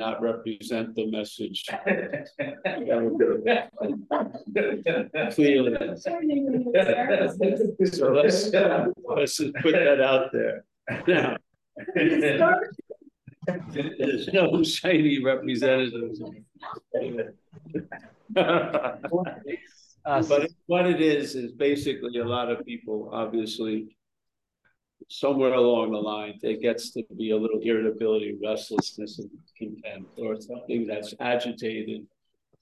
not represent the message clearly. So let's, let's just put that out there. Now, there's no shiny representatives. Uh, But what it is, is basically a lot of people, obviously, somewhere along the line, it gets to be a little irritability, restlessness, and contempt, or something that's agitated,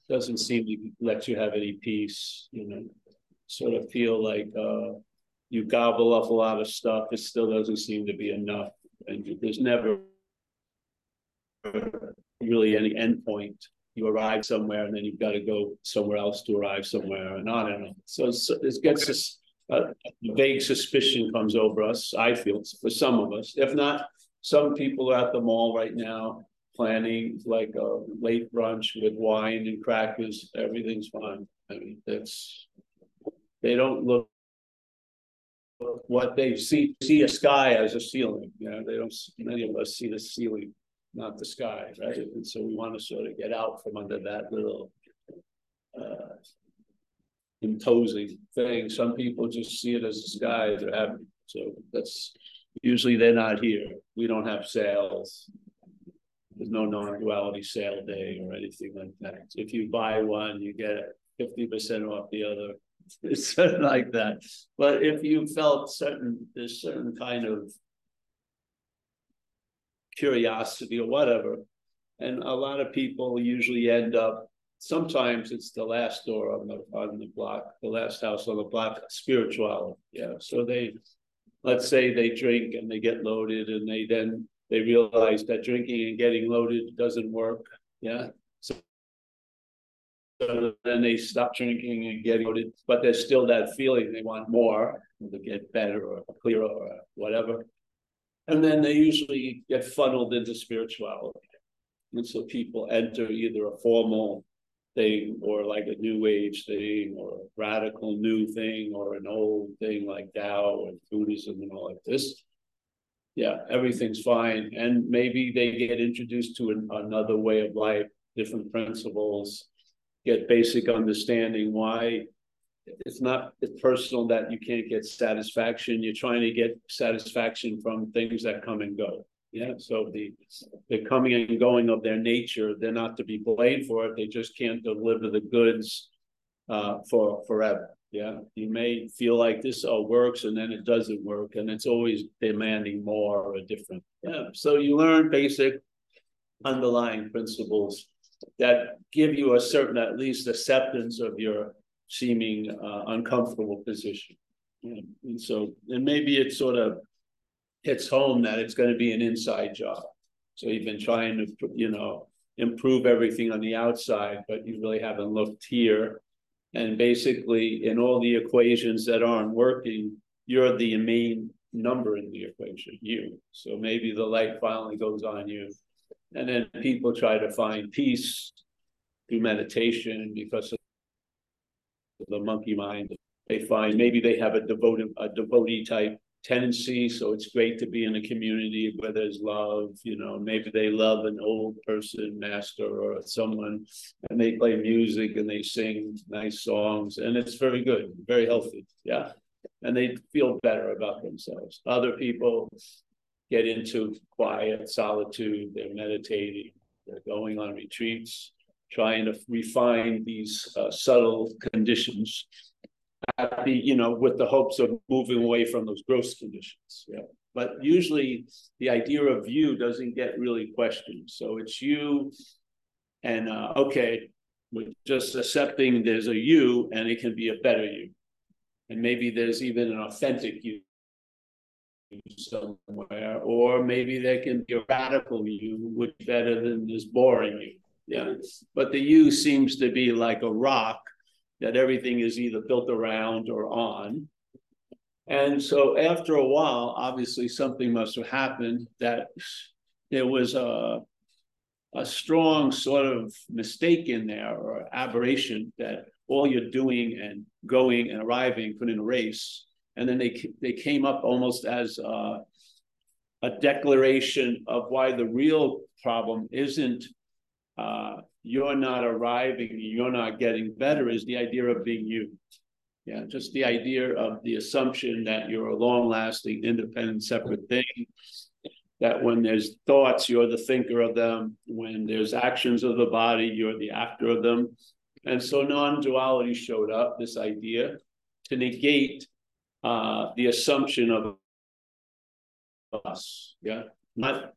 doesn't seem to let you have any peace, you know, sort of feel like uh, you gobble up a lot of stuff, it still doesn't seem to be enough, and there's never really any endpoint you arrive somewhere and then you've got to go somewhere else to arrive somewhere and on and on. So it's, it gets this uh, vague suspicion comes over us. I feel for some of us. If not, some people are at the mall right now planning like a late brunch with wine and crackers. Everything's fine. I mean, that's they don't look what they see see a sky as a ceiling. You know, they don't. Many of us see the ceiling not the sky, right? And so we want to sort of get out from under that little uh, imposing thing. Some people just see it as the sky they're happy. So that's usually they're not here. We don't have sales. There's no non-duality sale day or anything like that. If you buy one, you get 50% off the other. It's something like that. But if you felt certain, there's certain kind of curiosity or whatever. And a lot of people usually end up, sometimes it's the last door on the on the block, the last house on the block, spirituality. Yeah. So they let's say they drink and they get loaded and they then they realize that drinking and getting loaded doesn't work. Yeah. So, so then they stop drinking and getting loaded, but there's still that feeling they want more to get better or clearer or whatever. And then they usually get funneled into spirituality. And so people enter either a formal thing or like a new age thing or a radical new thing or an old thing like Tao and Buddhism and all like this. Yeah, everything's fine. And maybe they get introduced to an, another way of life, different principles, get basic understanding why it's not it's personal that you can't get satisfaction. You're trying to get satisfaction from things that come and go. Yeah. So the the coming and going of their nature, they're not to be blamed for it. They just can't deliver the goods uh, for forever. Yeah. You may feel like this all works and then it doesn't work, and it's always demanding more or different. Yeah. So you learn basic underlying principles that give you a certain at least acceptance of your seeming uh, uncomfortable position. Yeah. And so, and maybe it's sort of hits home that it's going to be an inside job. So you've been trying to, you know, improve everything on the outside, but you really haven't looked here. And basically, in all the equations that aren't working, you're the main number in the equation, you. So maybe the light finally goes on you. And then people try to find peace through meditation because of the monkey mind. They find maybe they have a devoted a devotee type tendency, so it's great to be in a community where there's love. You know, maybe they love an old person, master, or someone, and they play music and they sing nice songs, and it's very good, very healthy. Yeah, and they feel better about themselves. Other people get into quiet solitude. They're meditating. They're going on retreats trying to refine these uh, subtle conditions the, you know, with the hopes of moving away from those gross conditions. Yeah. But usually the idea of you doesn't get really questioned. So it's you and uh, okay, we're just accepting there's a you and it can be a better you. And maybe there's even an authentic you somewhere, or maybe there can be a radical you, which better than this boring you. Yeah. But the you seems to be like a rock that everything is either built around or on. And so after a while, obviously something must have happened that there was a, a strong sort of mistake in there or aberration that all you're doing and going and arriving couldn't erase. And then they, they came up almost as a, a declaration of why the real problem isn't uh, you're not arriving, you're not getting better is the idea of being you. Yeah, just the idea of the assumption that you're a long lasting, independent, separate thing. That when there's thoughts, you're the thinker of them. When there's actions of the body, you're the actor of them. And so non duality showed up, this idea to negate uh, the assumption of us. Yeah, not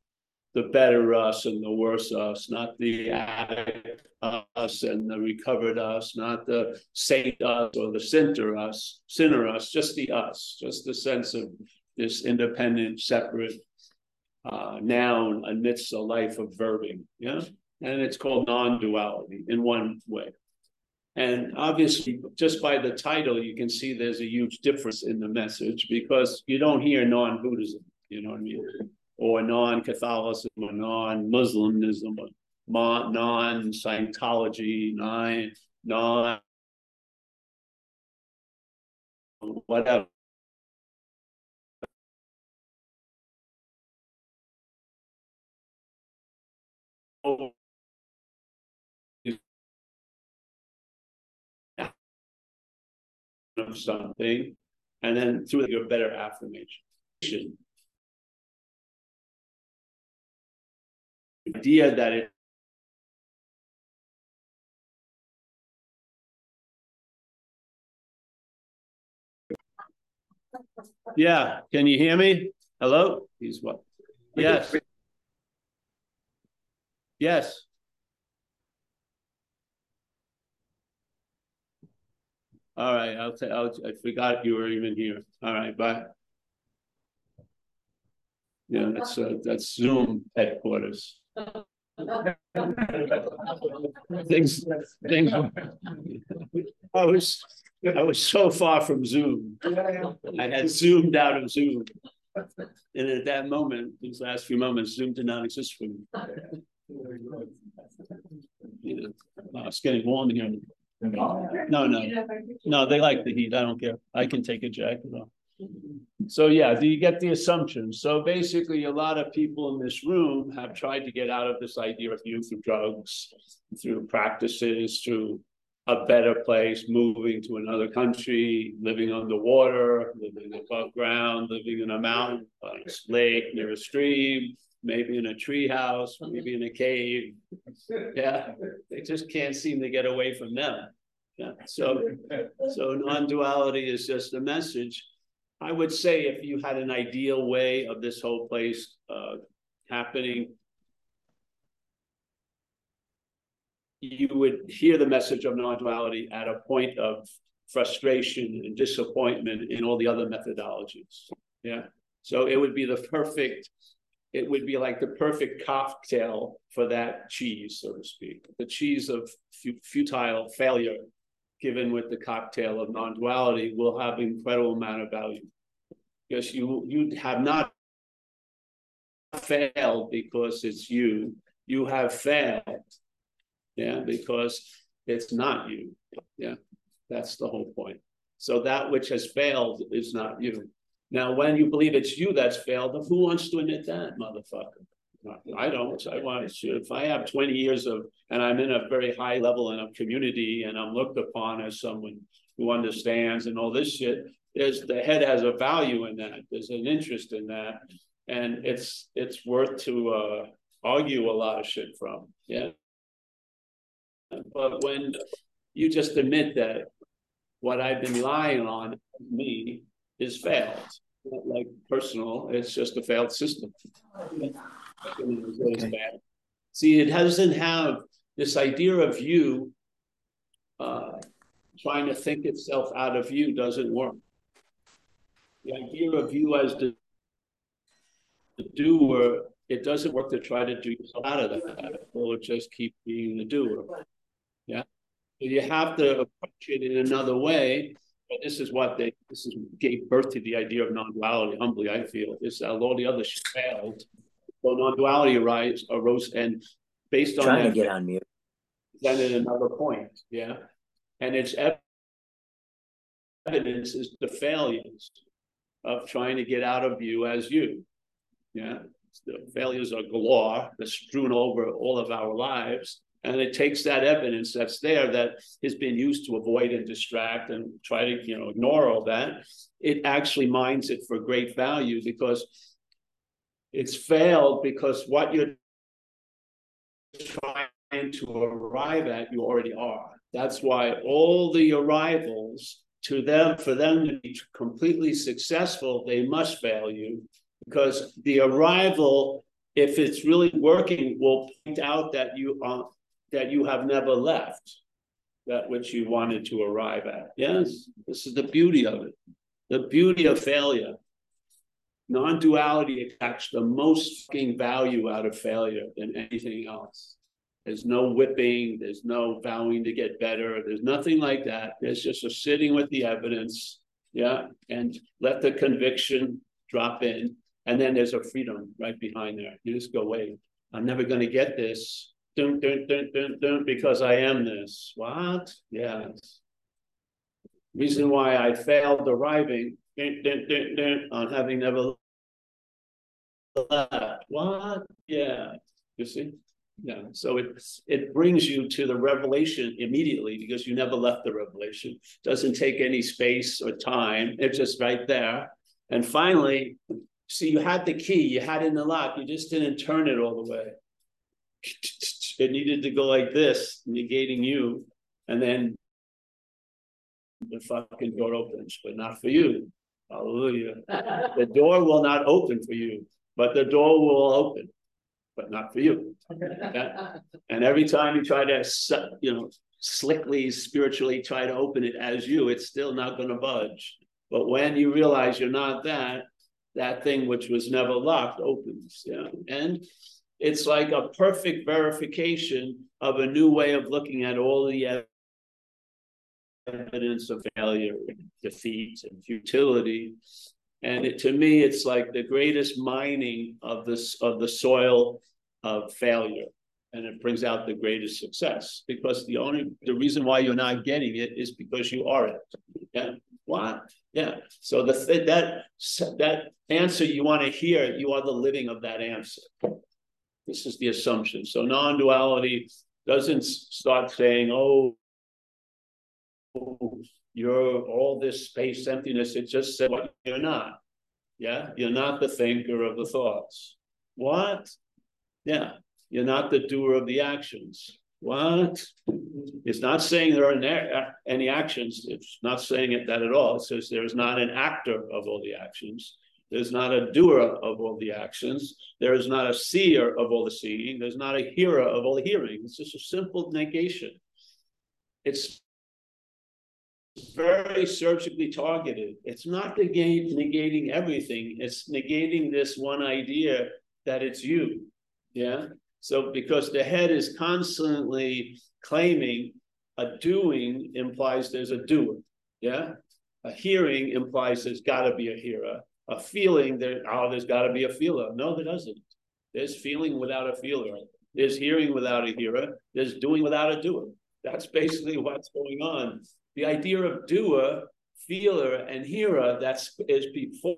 the better us and the worse us, not the addict us and the recovered us, not the saint us or the sinner us, sinner us, just the us, just the sense of this independent, separate uh, noun amidst a life of verbing. Yeah, and it's called non-duality in one way. And obviously, just by the title, you can see there's a huge difference in the message because you don't hear non-Buddhism. You know what I mean? Or non-Catholicism or non-Muslimism or non-Scientology, non, non whatever. of something, and then through your better affirmation idea that it Yeah, can you hear me? Hello? He's what? Yes. Yes. All right, I'll say I forgot you were even here. All right, bye. Yeah, that's uh, that's Zoom headquarters things, things. I was, I was so far from Zoom. I had zoomed out of Zoom. And at that moment, these last few moments, Zoom did not exist for me. You know, it's getting warm in here. No, no, no, they like the heat. I don't care. I can take a jacket off. So yeah, do you get the assumption? So basically, a lot of people in this room have tried to get out of this idea of you through drugs, through practices, through a better place, moving to another country, living underwater, living above ground, living in a mountain, a lake near a stream, maybe in a tree house, maybe in a cave. Yeah, they just can't seem to get away from them. Yeah. So, so non-duality is just a message I would say if you had an ideal way of this whole place uh, happening, you would hear the message of non-duality at a point of frustration and disappointment in all the other methodologies. Yeah. So it would be the perfect, it would be like the perfect cocktail for that cheese, so to speak. The cheese of futile failure given with the cocktail of non-duality will have incredible amount of value. Because you you have not failed because it's you. You have failed yeah because it's not you yeah. That's the whole point. So that which has failed is not you. Now when you believe it's you that's failed who wants to admit that motherfucker I don't. I want to. If I have 20 years of, and I'm in a very high level in a community, and I'm looked upon as someone who understands and all this shit, there's the head has a value in that. There's an interest in that, and it's it's worth to uh, argue a lot of shit from. Yeah. But when you just admit that what I've been lying on me is failed, not like personal, it's just a failed system. Okay. See, it doesn't have this idea of you uh, trying to think itself out of you doesn't work. The idea of you as the, the doer, it doesn't work to try to do yourself out of that. It will just keep being the doer. Yeah. So you have to approach it in another way. But this is what they this is gave birth to the idea of non-duality, humbly, I feel. This all the other shit failed. So non-duality arose, arose and based on Trying that, to get on mute. Then at another point, yeah. And it's evidence is the failures of trying to get out of you as you. Yeah, the failures are galore, they're strewn over all of our lives. And it takes that evidence that's there that has been used to avoid and distract and try to, you know, ignore all that. It actually mines it for great value because it's failed because what you're trying to arrive at, you already are. That's why all the arrivals to them, for them to be completely successful, they must fail you because the arrival, if it's really working, will point out that you are that you have never left that which you wanted to arrive at. Yes, this is the beauty of it. The beauty of failure. Non-duality extracts the most fucking value out of failure than anything else. There's no whipping, there's no vowing to get better, there's nothing like that. There's just a sitting with the evidence, yeah, and let the conviction drop in. And then there's a freedom right behind there. You just go, wait, I'm never going to get this. Dun, dun, dun, dun, dun, because I am this. What? Yes. Reason why I failed arriving dun, dun, dun, on having never What? Yeah. You see? Yeah. So it it brings you to the revelation immediately because you never left the revelation. Doesn't take any space or time. It's just right there. And finally, see, you had the key, you had it in the lock, you just didn't turn it all the way. It needed to go like this, negating you, and then the fucking door opens, but not for you. Hallelujah. the door will not open for you, but the door will open, but not for you. And every time you try to, you know, slickly, spiritually try to open it as you, it's still not going to budge. But when you realize you're not that, that thing which was never locked opens. Yeah. And it's like a perfect verification of a new way of looking at all the evidence of failure, defeat, and futility. And it, to me, it's like the greatest mining of this of the soil of failure, and it brings out the greatest success. Because the only the reason why you're not getting it is because you are it. Yeah. What? Yeah. So the that that answer you want to hear, you are the living of that answer. This is the assumption. So non-duality doesn't start saying, "Oh, you're all this space emptiness." It just said, "What you're not." Yeah, you're not the thinker of the thoughts. What? Yeah, you're not the doer of the actions. What? It's not saying there are any actions. It's not saying it that at all. It says there's not an actor of all the actions. There's not a doer of all the actions. There is not a seer of all the seeing. There's not a hearer of all the hearing. It's just a simple negation. It's very surgically targeted. It's not negate, negating everything. It's negating this one idea that it's you. Yeah. So because the head is constantly claiming a doing implies there's a doer. Yeah. A hearing implies there's got to be a hearer a feeling that oh, there's got to be a feeler. No, there doesn't. There's feeling without a feeler. There's hearing without a hearer. There's doing without a doer. That's basically what's going on. The idea of doer, feeler, and hearer that's is before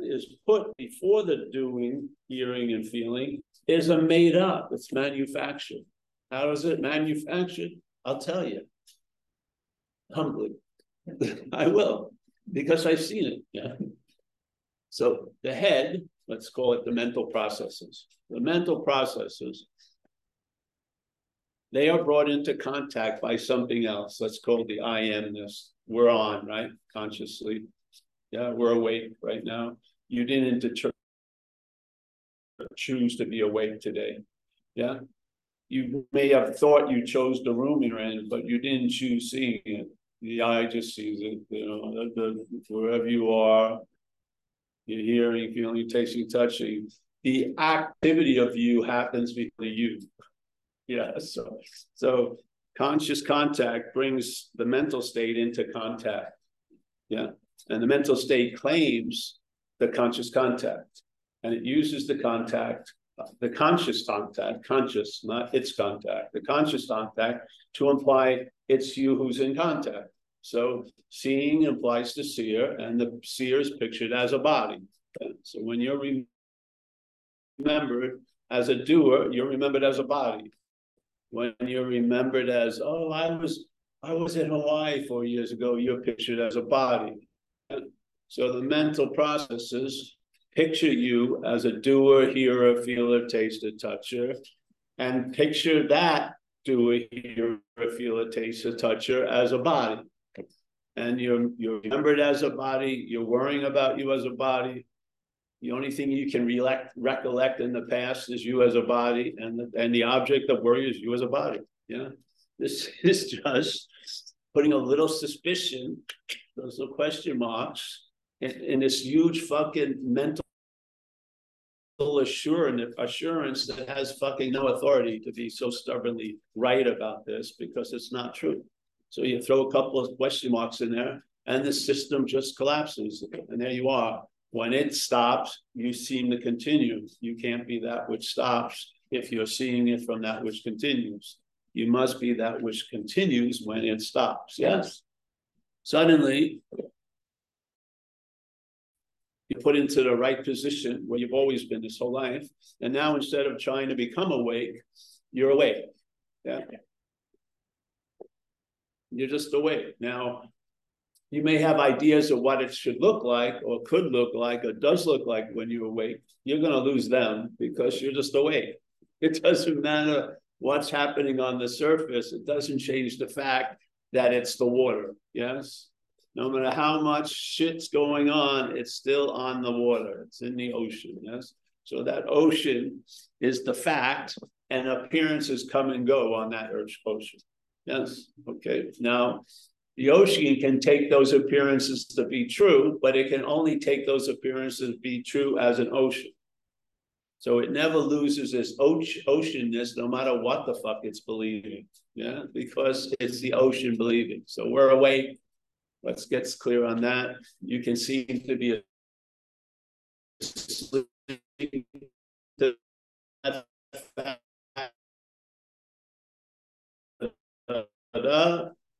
is put before the doing, hearing, and feeling is a made up. It's manufactured. How is it manufactured? I'll tell you. Humbly. I will because I've seen it. Yeah. So the head, let's call it the mental processes. The mental processes, they are brought into contact by something else. Let's call the I amness. We're on, right? Consciously. Yeah, we're awake right now. You didn't choose to be awake today. Yeah. You may have thought you chose the room you're in, but you didn't choose seeing it the eye just sees it, you know, the, the, wherever you are, you're hearing, feeling, tasting, touching. The activity of you happens because you. Yeah, so so conscious contact brings the mental state into contact. Yeah. And the mental state claims the conscious contact. And it uses the contact, the conscious contact, conscious, not its contact, the conscious contact to imply it's you who's in contact. So seeing implies the seer, and the seer is pictured as a body. So when you're remembered, as a doer, you're remembered as a body. When you're remembered as, oh, I was I was in Hawaii four years ago, you're pictured as a body. So the mental processes picture you as a doer, hearer, feeler, taster, toucher, and picture that doer, hearer, feeler, taster, toucher as a body. And you're you're remembered as a body, you're worrying about you as a body. The only thing you can re- recollect in the past is you as a body, and the, and the object of worry is you as a body. Yeah. This is just putting a little suspicion, those little question marks, in, in this huge fucking mental assurance, assurance that has fucking no authority to be so stubbornly right about this because it's not true. So you throw a couple of question marks in there, and the system just collapses, and there you are. When it stops, you seem to continue. You can't be that which stops if you're seeing it from that which continues you must be that which continues when it stops. Yes. Suddenly, you put into the right position where you've always been this whole life. And now instead of trying to become awake, you're awake. Yeah. You're just awake. Now, you may have ideas of what it should look like or could look like or does look like when you're awake. You're going to lose them because you're just awake. It doesn't matter what's happening on the surface, it doesn't change the fact that it's the water. Yes. No matter how much shit's going on, it's still on the water. It's in the ocean. Yes. So that ocean is the fact, and appearances come and go on that earth's ocean. Yes. Okay. Now, the ocean can take those appearances to be true, but it can only take those appearances to be true as an ocean. So it never loses its oceanness, no matter what the fuck it's believing. Yeah, because it's the ocean believing. So we're awake. Let's get clear on that. You can seem to be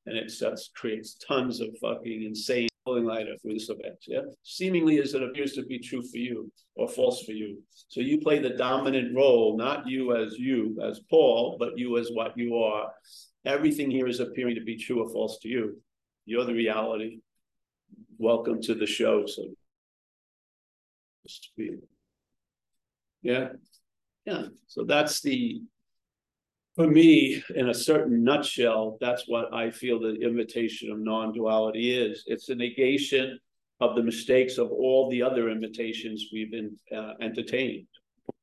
and it just creates tons of fucking insane pulling lighter through this event. Yeah, seemingly as it appears to be true for you or false for you. So you play the dominant role, not you as you as Paul, but you as what you are. Everything here is appearing to be true or false to you. You're the reality. Welcome to the show. So yeah, yeah. So that's the for me, in a certain nutshell, that's what I feel the invitation of non duality is. It's a negation of the mistakes of all the other invitations we've been uh, entertained.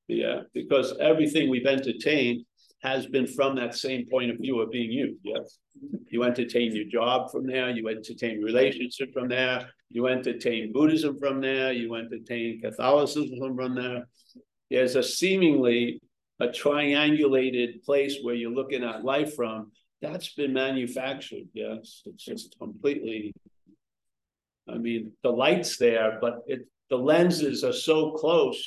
Yeah, because everything we've entertained has been from that same point of view of being you. Yes. You entertain your job from there, you entertain relationship from there, you entertain Buddhism from there, you entertain Catholicism from there. There's a seemingly a triangulated place where you're looking at life from, that's been manufactured. Yes, it's just completely. I mean, the light's there, but it the lenses are so close.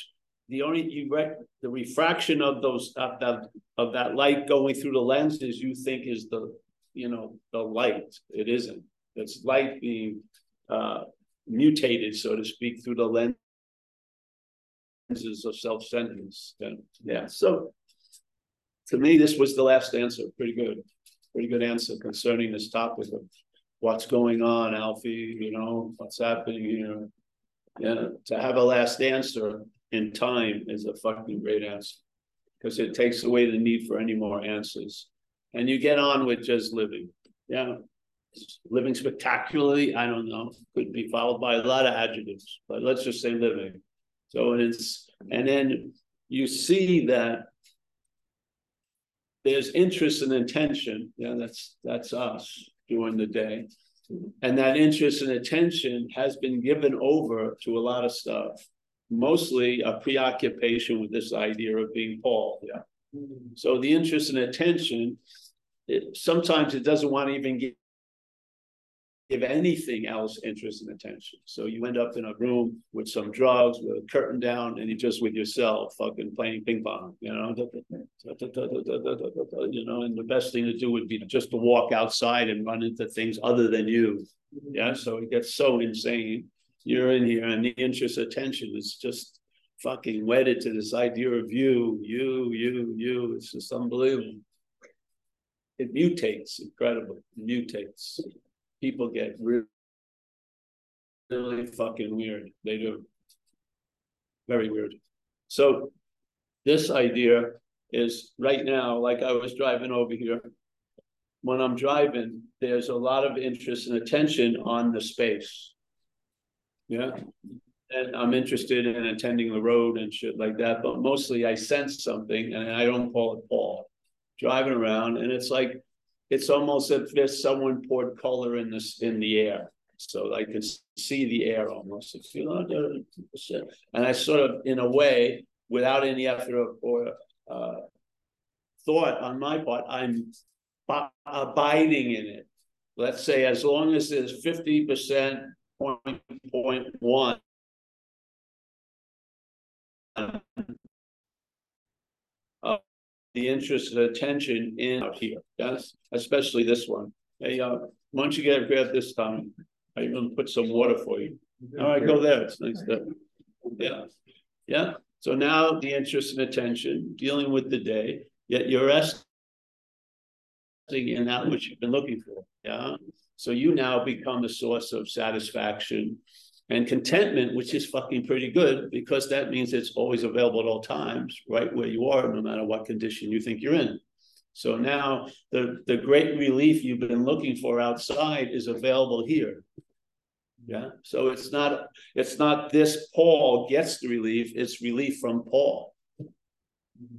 The only you rec, the refraction of those of that of that light going through the lenses you think is the you know the light. It isn't. It's light being uh, mutated, so to speak, through the lens of self-centeredness. Yeah. yeah. So to me, this was the last answer. Pretty good. Pretty good answer concerning this topic of what's going on, Alfie, you know, what's happening here. Yeah. To have a last answer in time is a fucking great answer. Because it takes away the need for any more answers. And you get on with just living. Yeah. Living spectacularly, I don't know, could be followed by a lot of adjectives, but let's just say living. So it's, and then you see that there's interest and intention. Yeah, that's that's us during the day. And that interest and attention has been given over to a lot of stuff, mostly a preoccupation with this idea of being Paul. Yeah. Mm. So the interest and attention, it, sometimes it doesn't want to even get give anything else interest and attention. So you end up in a room with some drugs, with a curtain down, and you're just with yourself, fucking playing ping pong, you know. You know, and the best thing to do would be just to walk outside and run into things other than you. Yeah. So it gets so insane. You're in here, and the interest attention is just fucking wedded to this idea of you, you, you, you. It's just unbelievable. It mutates incredibly, it mutates. People get really, really fucking weird. They do. Very weird. So this idea is right now, like I was driving over here. When I'm driving, there's a lot of interest and attention on the space. Yeah. And I'm interested in attending the road and shit like that. But mostly I sense something and I don't call it Paul. Driving around and it's like it's almost as if someone poured color in this in the air. So I can see the air almost. And I sort of, in a way, without any effort or uh, thought on my part, I'm abiding in it. Let's say as long as there's 50% point, point one the interest and attention in out here, yes, especially this one. Hey, uh, why don't you get grab this time? I even put some water for you. All right, go there. It's nice to, yeah, yeah. So now the interest and attention, dealing with the day, yet you're resting in that which you've been looking for. Yeah. So you now become the source of satisfaction and contentment, which is fucking pretty good because that means it's always available at all times, right where you are, no matter what condition you think you're in. So now the, the great relief you've been looking for outside is available here. Yeah. So it's not it's not this Paul gets the relief, it's relief from Paul.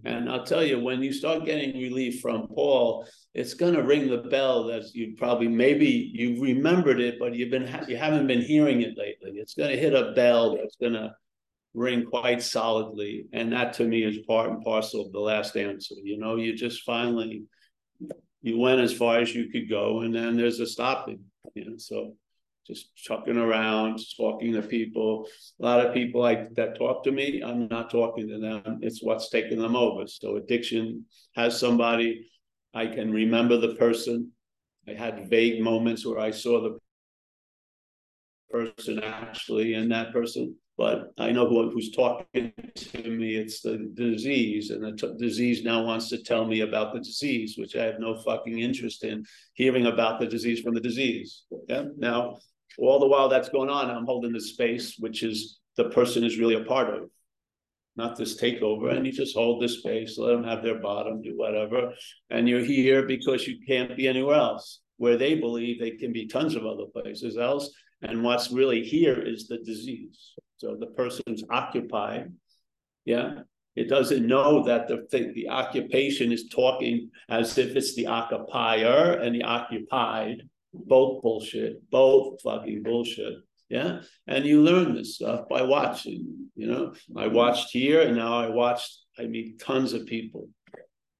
And I'll tell you, when you start getting relief from Paul, it's going to ring the bell that you probably maybe you remembered it, but you've been you haven't been hearing it lately. It's going to hit a bell that's going to ring quite solidly, and that to me is part and parcel of the last answer. You know, you just finally you went as far as you could go, and then there's a stopping. You know, so just chucking around, talking to people. A lot of people like that talk to me, I'm not talking to them. It's what's taking them over. So addiction has somebody, I can remember the person. I had vague moments where I saw the person actually and that person, but I know who, who's talking to me. It's the disease, and the t- disease now wants to tell me about the disease, which I have no fucking interest in hearing about the disease from the disease. Yeah. Now all the while that's going on, I'm holding the space, which is the person is really a part of, not this takeover. And you just hold this space, let them have their bottom, do whatever. And you're here because you can't be anywhere else, where they believe they can be tons of other places else. And what's really here is the disease. So the person's occupied. Yeah. It doesn't know that the thing, the occupation is talking as if it's the occupier and the occupied both bullshit, both fucking bullshit. Yeah. And you learn this stuff by watching. You know, I watched here and now I watched, I meet tons of people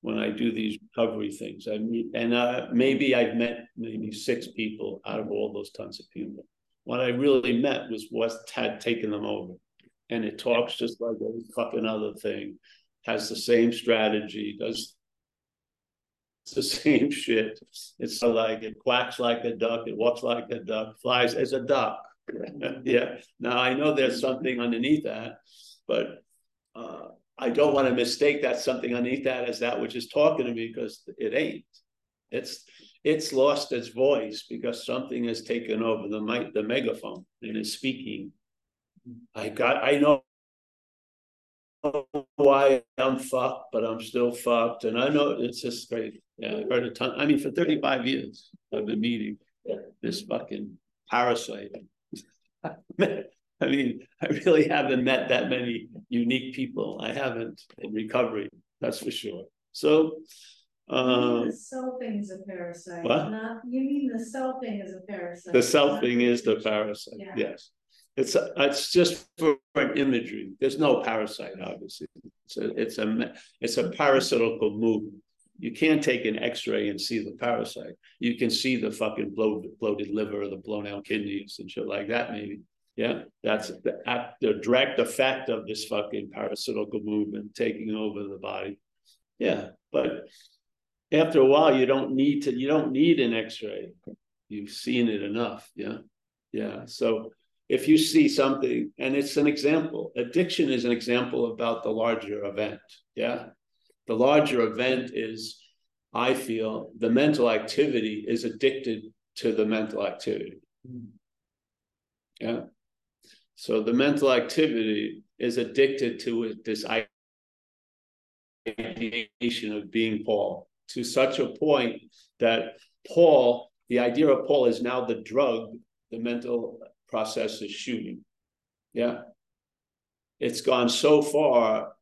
when I do these recovery things. I meet, and uh, maybe I've met maybe six people out of all those tons of people. What I really met was what had taken them over. And it talks just like every fucking other thing, has the same strategy, does it's the same shit. It's like it quacks like a duck, it walks like a duck, flies as a duck. yeah. Now I know there's something underneath that, but uh, I don't want to mistake that something underneath that as that which is talking to me because it ain't. It's it's lost its voice because something has taken over the mic, the megaphone and is speaking. I got I know why I'm fucked, but I'm still fucked. And I know it's just great. Yeah, I've heard a ton. I mean, for 35 years, I've been meeting this fucking parasite. I mean, I really haven't met that many unique people. I haven't in recovery, that's for sure. So, um, the selfing is a parasite. What? Not you mean the selfing is a parasite. The selfing is the parasite. Yeah. Yes. It's a, it's just for imagery. There's no parasite, obviously. It's a it's a it's a parasitical movement. You can't take an X-ray and see the parasite. You can see the fucking bloated, bloated liver, the blown out kidneys, and shit like that. Maybe, yeah. That's the the direct effect of this fucking parasitical movement taking over the body. Yeah, but after a while, you don't need to. You don't need an X-ray. You've seen it enough. Yeah, yeah. So if you see something and it's an example, addiction is an example about the larger event. Yeah. The larger event is, I feel, the mental activity is addicted to the mental activity. Yeah. So the mental activity is addicted to this ideation of being Paul to such a point that Paul, the idea of Paul is now the drug, the mental process is shooting. Yeah. It's gone so far,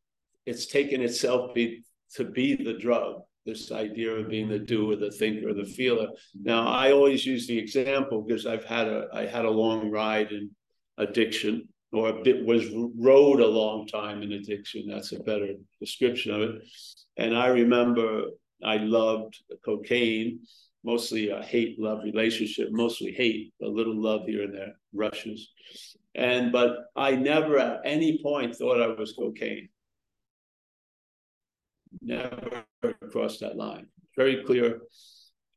it's taken itself be, to be the drug, this idea of being the doer, the thinker, the feeler. Now, I always use the example because I've had a I had a long ride in addiction, or a bit was rode a long time in addiction. That's a better description of it. And I remember I loved cocaine, mostly a hate love relationship, mostly hate, a little love here and there, rushes. And but I never at any point thought I was cocaine. Never crossed that line. Very clear,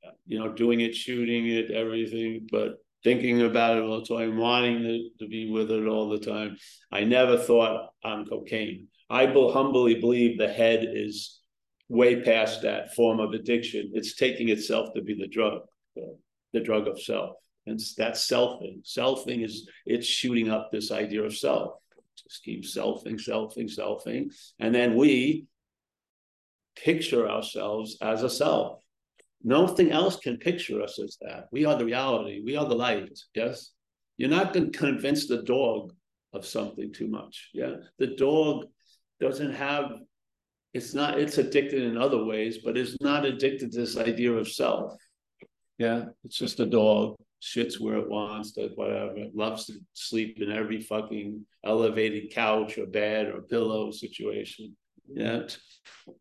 uh, you know, doing it, shooting it, everything, but thinking about it all the time, wanting to, to be with it all the time. I never thought I'm cocaine. I humbly believe the head is way past that form of addiction. It's taking itself to be the drug, the drug of self. And that's selfing. Selfing is it's shooting up this idea of self. Just keep selfing, selfing, selfing. And then we picture ourselves as a self. Nothing else can picture us as that. We are the reality. We are the light. Yes. You're not going to convince the dog of something too much. Yeah. The dog doesn't have it's not it's addicted in other ways but it's not addicted to this idea of self yeah it's just a dog shits where it wants does whatever it loves to sleep in every fucking elevated couch or bed or pillow situation yeah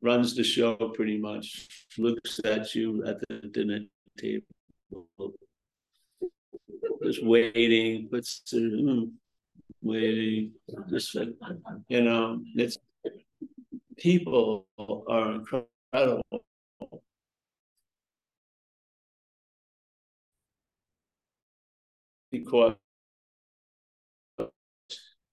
runs the show pretty much looks at you at the dinner table just waiting puts mm, waiting just you know it's people are incredible. Because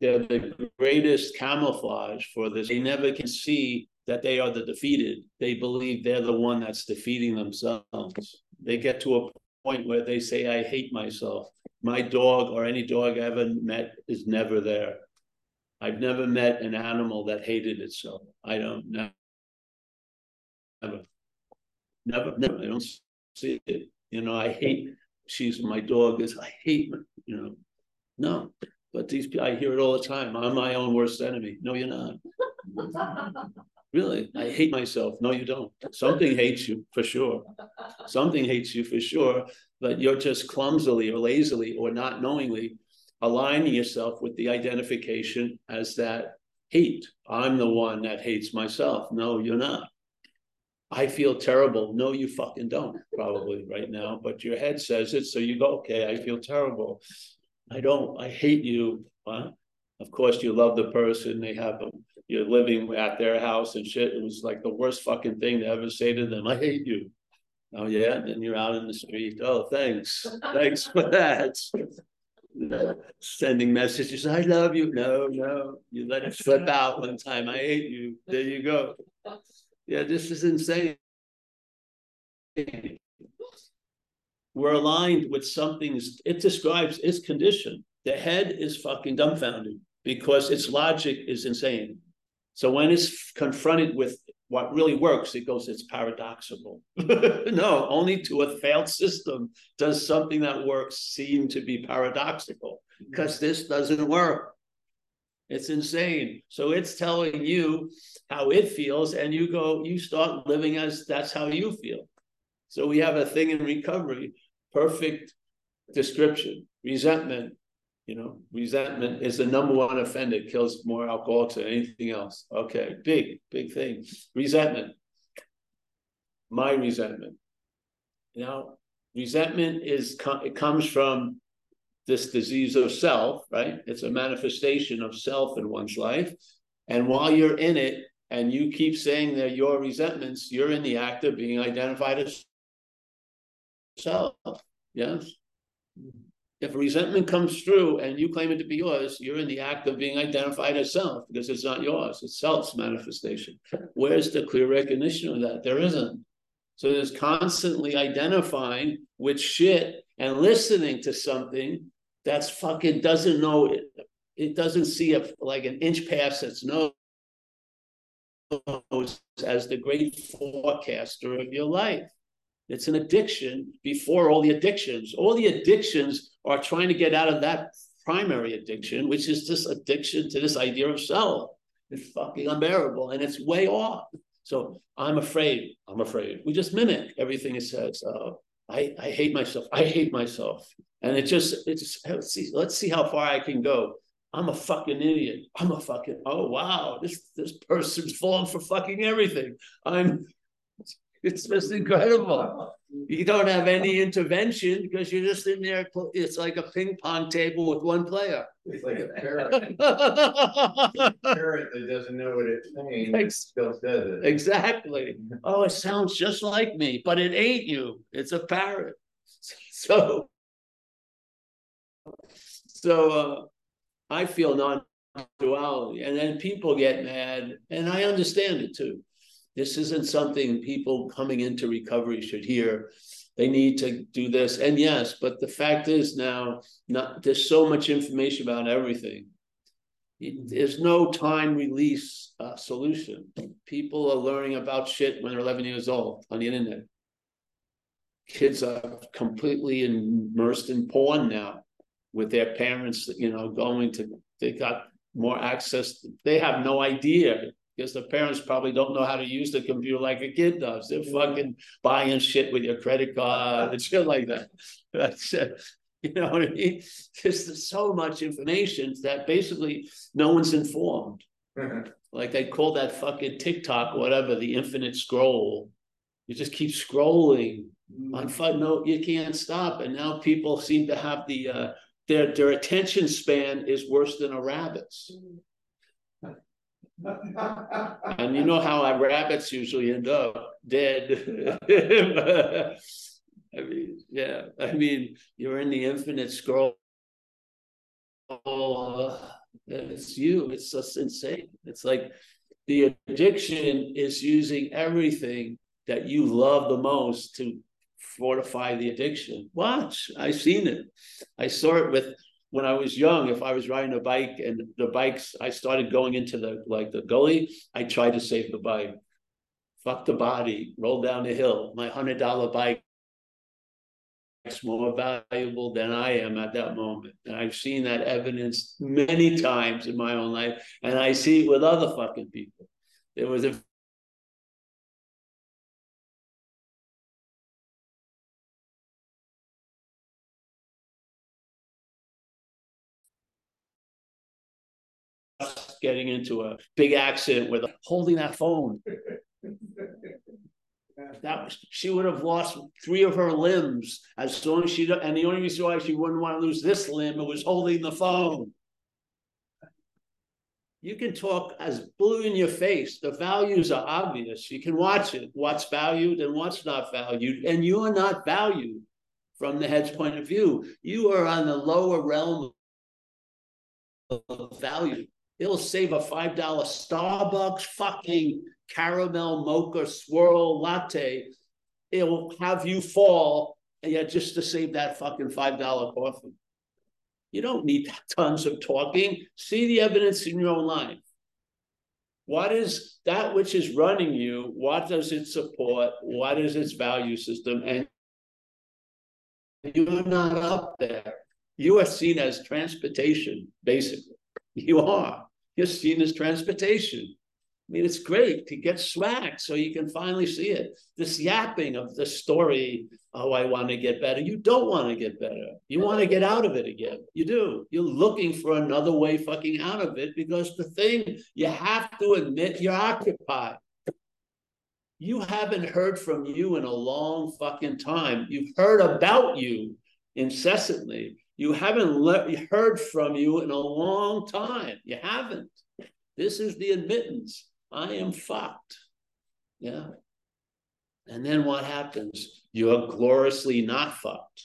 they're the greatest camouflage for this. They never can see that they are the defeated. They believe they're the one that's defeating themselves. They get to a point where they say, I hate myself. My dog or any dog I ever met is never there. I've never met an animal that hated itself. I don't know. Never. Never, never. I don't see it. You know, I hate, she's my dog is, I hate, you know. No, but these I hear it all the time. I'm my own worst enemy. No, you're not. really, I hate myself. No, you don't. Something hates you for sure. Something hates you for sure, but you're just clumsily or lazily or not knowingly aligning yourself with the identification as that hate. I'm the one that hates myself. No, you're not. I feel terrible. No, you fucking don't, probably right now, but your head says it. So you go, okay, I feel terrible. I don't, I hate you. Huh? Of course, you love the person. They have them. You're living at their house and shit. It was like the worst fucking thing to ever say to them. I hate you. Oh yeah, and then you're out in the street. Oh, thanks, thanks for that sending messages, I love you. No, no, you let it slip out one time. I hate you. There you go. Yeah, this is insane. We're aligned with something, it describes its condition. The head is fucking dumbfounded because its logic is insane. So when it's confronted with what really works, it goes, it's paradoxical. no, only to a failed system does something that works seem to be paradoxical because this doesn't work. It's insane. So it's telling you how it feels, and you go, you start living as that's how you feel. So we have a thing in recovery, perfect description, resentment, you know, resentment is the number one offender, kills more alcoholics than anything else. Okay, big, big thing. Resentment. My resentment. Now, resentment is it comes from this disease of self, right? It's a manifestation of self in one's life. And while you're in it and you keep saying that your resentments, you're in the act of being identified as self. Yes if resentment comes through and you claim it to be yours, you're in the act of being identified as self because it's not yours, it's self's manifestation. Where's the clear recognition of that? There isn't. So there's constantly identifying with shit and listening to something that's fucking doesn't know it. It doesn't see a, like an inch past its nose as the great forecaster of your life. It's an addiction before all the addictions. All the addictions are trying to get out of that primary addiction, which is this addiction to this idea of self. It's fucking unbearable and it's way off. So I'm afraid. I'm afraid. We just mimic everything it says. Uh, I, I hate myself. I hate myself. And it just, it's let's see, let's see how far I can go. I'm a fucking idiot. I'm a fucking, oh wow, this this person's falling for fucking everything. I'm it's just incredible. You don't have any intervention because you're just in there. It's like a ping pong table with one player. It's like a parrot. parrot that doesn't know what it's saying, it still says it. Exactly. Oh, it sounds just like me, but it ain't you. It's a parrot. So, so uh, I feel non-duality, and then people get mad, and I understand it too. This isn't something people coming into recovery should hear. They need to do this. And yes, but the fact is now, not there's so much information about everything. There's no time release uh, solution. People are learning about shit when they're 11 years old on the internet. Kids are completely immersed in porn now with their parents, you know, going to, they got more access. They have no idea because the parents probably don't know how to use the computer like a kid does. They're fucking buying shit with your credit card and shit like that. That's uh, you know what I mean? There's so much information that basically no one's informed. Mm-hmm. Like they call that fucking TikTok, whatever, the infinite scroll. You just keep scrolling mm-hmm. on fun. No, you can't stop. And now people seem to have the uh, their their attention span is worse than a rabbit's. Mm-hmm and you know how rabbits usually end up dead. I mean, yeah, I mean, you're in the infinite scroll. It's you. It's just insane. It's like the addiction is using everything that you love the most to fortify the addiction. Watch, I've seen it. I saw it with when I was young, if I was riding a bike and the bikes, I started going into the like the gully, I tried to save the bike. Fuck the body, roll down the hill. My hundred dollar bike is more valuable than I am at that moment. And I've seen that evidence many times in my own life, and I see it with other fucking people. There was a getting into a big accident with holding that phone. That was, she would have lost three of her limbs as soon as she and the only reason why she wouldn't want to lose this limb it was holding the phone. You can talk as blue in your face. The values are obvious. You can watch it, what's valued and what's not valued, and you are not valued from the head's point of view. You are on the lower realm of value. It'll save a $5 Starbucks fucking caramel mocha swirl latte. It'll have you fall yeah, just to save that fucking $5 coffee. You don't need tons of talking. See the evidence in your own life. What is that which is running you? What does it support? What is its value system? And you're not up there. You are seen as transportation, basically. You are. You're seen as transportation. I mean, it's great to get swag so you can finally see it. This yapping of the story, oh, I want to get better. You don't want to get better. You want to get out of it again. You do. You're looking for another way fucking out of it because the thing you have to admit you're occupied. You haven't heard from you in a long fucking time. You've heard about you incessantly, you haven't le- heard from you in a long time. You haven't. This is the admittance. I am fucked. Yeah. And then what happens? You're gloriously not fucked.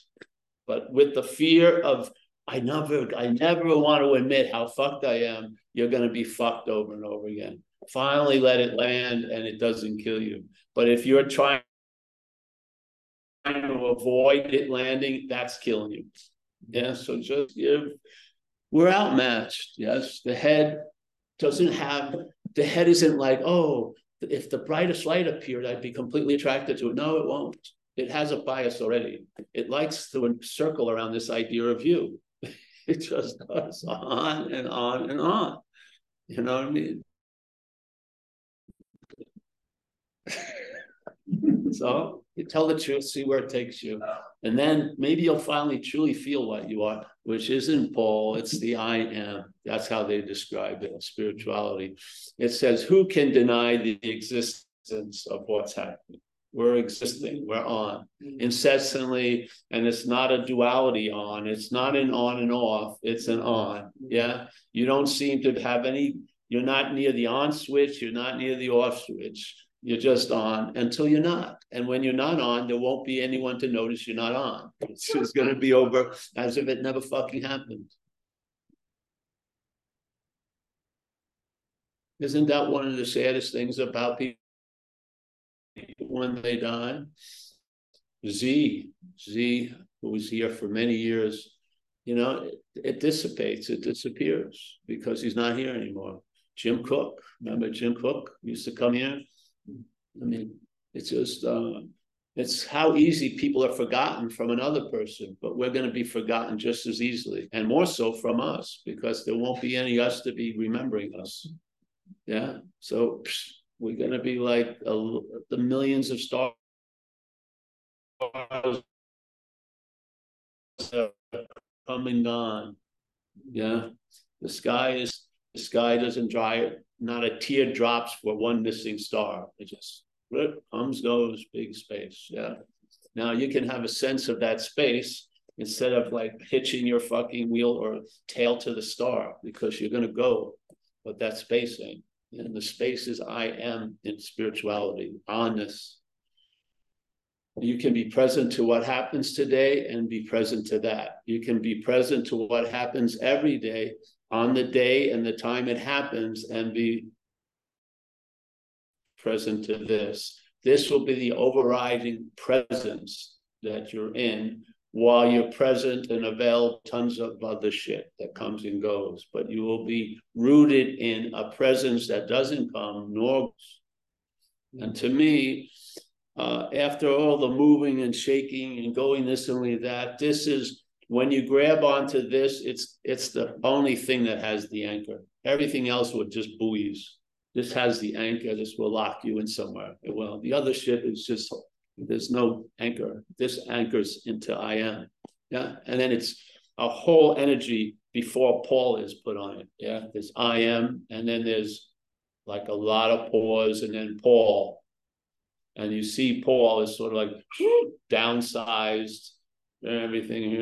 But with the fear of, I never, I never want to admit how fucked I am, you're going to be fucked over and over again. Finally, let it land and it doesn't kill you. But if you're trying to avoid it landing, that's killing you. Yeah, so just give. We're outmatched. Yes, the head doesn't have the head isn't like, oh, if the brightest light appeared, I'd be completely attracted to it. No, it won't. It has a bias already. It likes to circle around this idea of you. It just goes on and on and on. You know what I mean? so you tell the truth, see where it takes you. And then maybe you'll finally truly feel what you are, which isn't Paul, it's the I am. That's how they describe it, spirituality. It says, Who can deny the existence of what's happening? We're existing, we're on mm-hmm. incessantly, and it's not a duality on, it's not an on and off, it's an on. Mm-hmm. Yeah. You don't seem to have any, you're not near the on switch, you're not near the off switch you're just on until you're not. And when you're not on, there won't be anyone to notice you're not on. It's just going to be over as if it never fucking happened. Isn't that one of the saddest things about people when they die? Z, Z, who was here for many years, you know, it, it dissipates, it disappears because he's not here anymore. Jim Cook, remember Jim Cook used to come here? I mean, it's just uh, it's how easy people are forgotten from another person, but we're going to be forgotten just as easily, and more so from us because there won't be any us to be remembering us. Yeah, so psh, we're going to be like a, the millions of stars come and gone. Yeah, the sky is the sky doesn't dry not a tear drops for one missing star. It just comes, goes, big space. Yeah. Now you can have a sense of that space instead of like hitching your fucking wheel or tail to the star because you're going to go, but that space ain't. And the space is I am in spirituality, honest. You can be present to what happens today and be present to that. You can be present to what happens every day on the day and the time it happens and be present to this. This will be the overriding presence that you're in while you're present and avail tons of other shit that comes and goes. But you will be rooted in a presence that doesn't come nor and to me, uh, after all the moving and shaking and going this and that, this is when you grab onto this, it's it's the only thing that has the anchor. Everything else would just buoys. This has the anchor. This will lock you in somewhere. Well. The other ship is just there's no anchor. This anchors into I am. Yeah, and then it's a whole energy before Paul is put on it. Yeah, there's I am, and then there's like a lot of pause, and then Paul, and you see Paul is sort of like downsized everything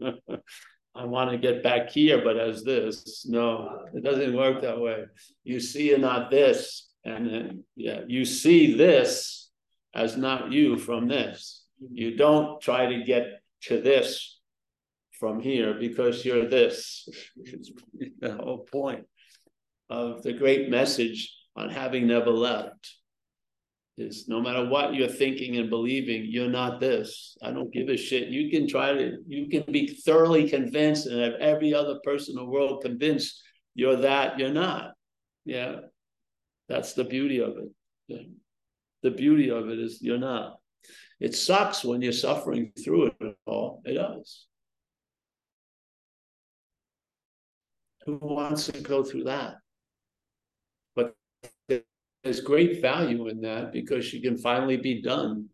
I want to get back here, but as this, no, it doesn't work that way. You see and not this, and then yeah, you see this as not you from this. You don't try to get to this from here because you're this. It's the whole point of the great message on having never left is no matter what you're thinking and believing, you're not this. I don't give a shit. You can try to, you can be thoroughly convinced and have every other person in the world convinced you're that, you're not. Yeah. That's the beauty of it. Yeah. The beauty of it is you're not. It sucks when you're suffering through it all. It does. Who wants to go through that? There's great value in that because you can finally be done.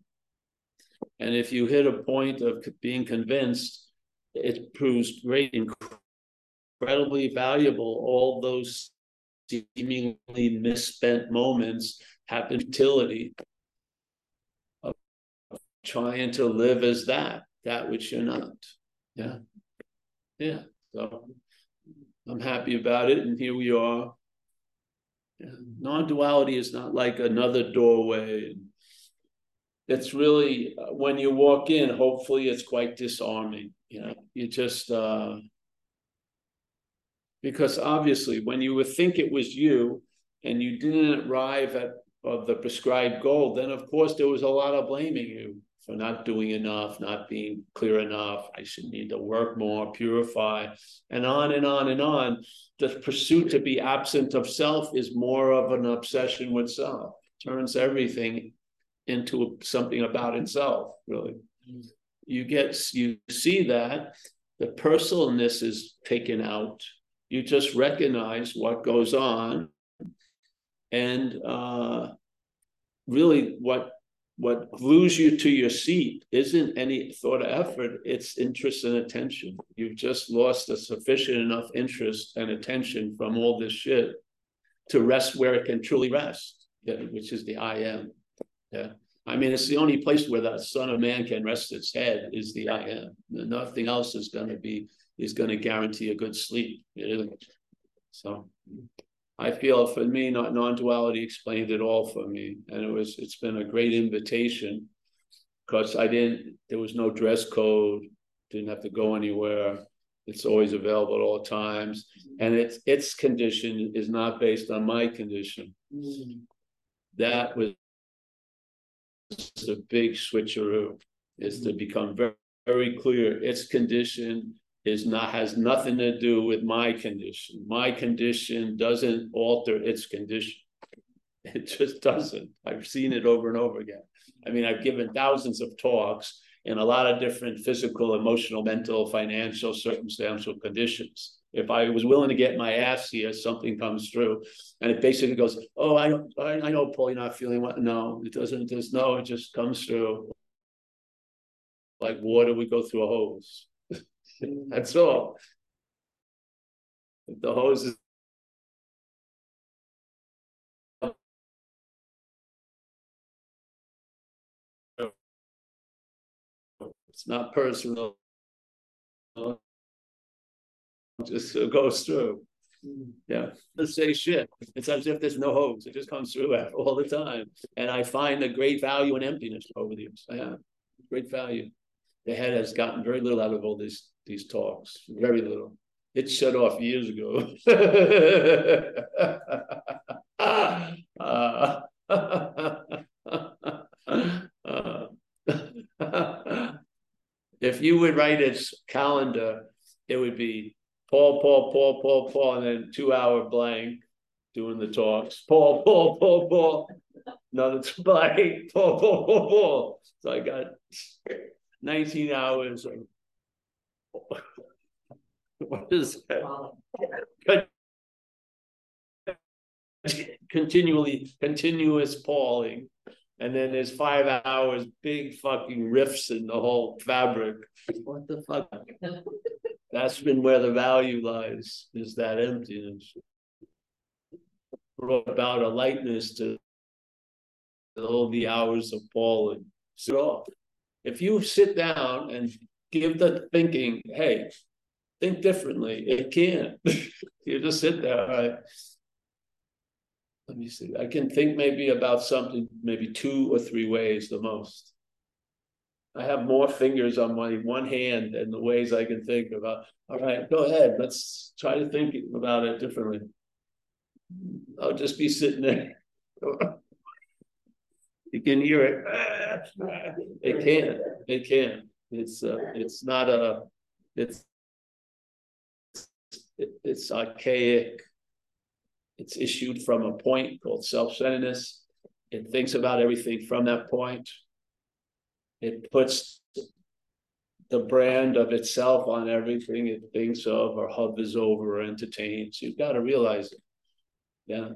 And if you hit a point of being convinced, it proves great, incredibly valuable. All those seemingly misspent moments have utility of trying to live as that, that which you're not. Yeah. Yeah. So I'm happy about it. And here we are non-duality is not like another doorway. it's really, uh, when you walk in, hopefully it's quite disarming, you know, you just, uh. Because obviously, when you would think it was you and you didn't arrive at of the prescribed goal, then of course there was a lot of blaming you for not doing enough, not being clear enough. I should need to work more, purify, and on and on and on. The pursuit to be absent of self is more of an obsession with self, turns everything into something about itself, really. You get, you see that the personalness is taken out. You just recognize what goes on. And uh, really, what what glues you to your seat isn't any thought of effort, it's interest and attention. You've just lost a sufficient enough interest and attention from all this shit to rest where it can truly rest, which is the I am. Yeah. I mean, it's the only place where the Son of Man can rest its head is the I am. Nothing else is going to be is going to guarantee a good sleep. So I feel for me, not non-duality explained it all for me, and it was it's been a great invitation because I didn't. There was no dress code. Didn't have to go anywhere. It's always available at all times, mm-hmm. and its its condition is not based on my condition. Mm-hmm. That was a big switcheroo. Is to mm-hmm. become very very clear. Its condition is not has nothing to do with my condition. My condition doesn't alter its condition. It just doesn't. I've seen it over and over again. I mean, I've given thousands of talks in a lot of different physical, emotional, mental, financial, circumstantial conditions. If I was willing to get my ass here, something comes through, and it basically goes, "Oh, I I, I know, Paul, you're not feeling what? No, it doesn't. Just no, it just comes through like water. We go through a hose. That's all. The hose is it's not personal. Just goes through. Hmm. Yeah, let's say shit. It's as if there's no hose. It just comes through all the time. And I find a great value in emptiness over the years. I have great value. The head has gotten very little out of all these these talks, very little. It shut off years ago. if you would write its calendar, it would be Paul, Paul, Paul, Paul, Paul, and then two hour blank doing the talks. Paul, Paul, Paul, Paul. Another blank. Paul, Paul, Paul, Paul. So I got 19 hours of what is that? continually continuous falling and then there's five hours big fucking rifts in the whole fabric. What the fuck? That's been where the value lies is that emptiness. Brought about a lightness to all the hours of falling so if you sit down and give the thinking, hey, think differently. It can't. you just sit there. Let me see. I can think maybe about something maybe two or three ways the most. I have more fingers on my one hand than the ways I can think about. All right, go ahead. Let's try to think about it differently. I'll just be sitting there. you can hear it. It can. It can. It's uh, it's not a it's it's archaic. It's issued from a point called self-centeredness. It thinks about everything from that point. It puts the brand of itself on everything it thinks of or hovers over or entertains. You've got to realize it. Yeah.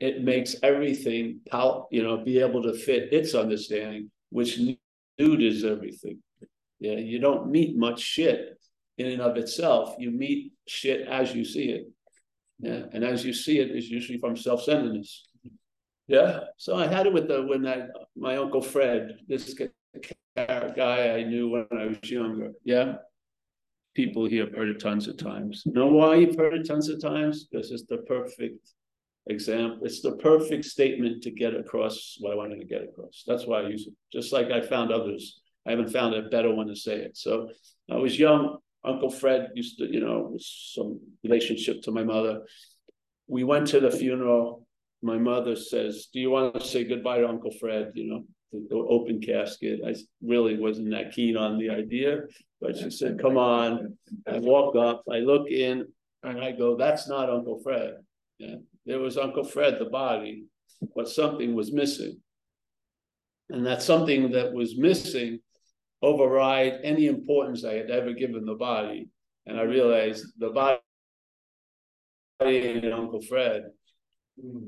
It makes everything, you know, be able to fit its understanding, which dude is everything. Yeah, you don't meet much shit in and of itself. You meet shit as you see it. Yeah, and as you see it is usually from self-centeredness. Yeah. So I had it with the when I my uncle Fred, this guy I knew when I was younger. Yeah. People here have heard it tons of times. Know why you've heard it tons of times? Because it's the perfect example. It's the perfect statement to get across what I wanted to get across. That's why I use it. Just like I found others. I haven't found a better one to say it. So I was young. Uncle Fred used to, you know, was some relationship to my mother. We went to the funeral. My mother says, Do you want to say goodbye to Uncle Fred? You know, the, open casket. I really wasn't that keen on the idea, but she said, Come on. I walk up, I look in, and I go, That's not Uncle Fred. Yeah. There was Uncle Fred, the body, but something was missing. And that something that was missing override any importance I had ever given the body. And I realized the body and Uncle Fred. Hmm,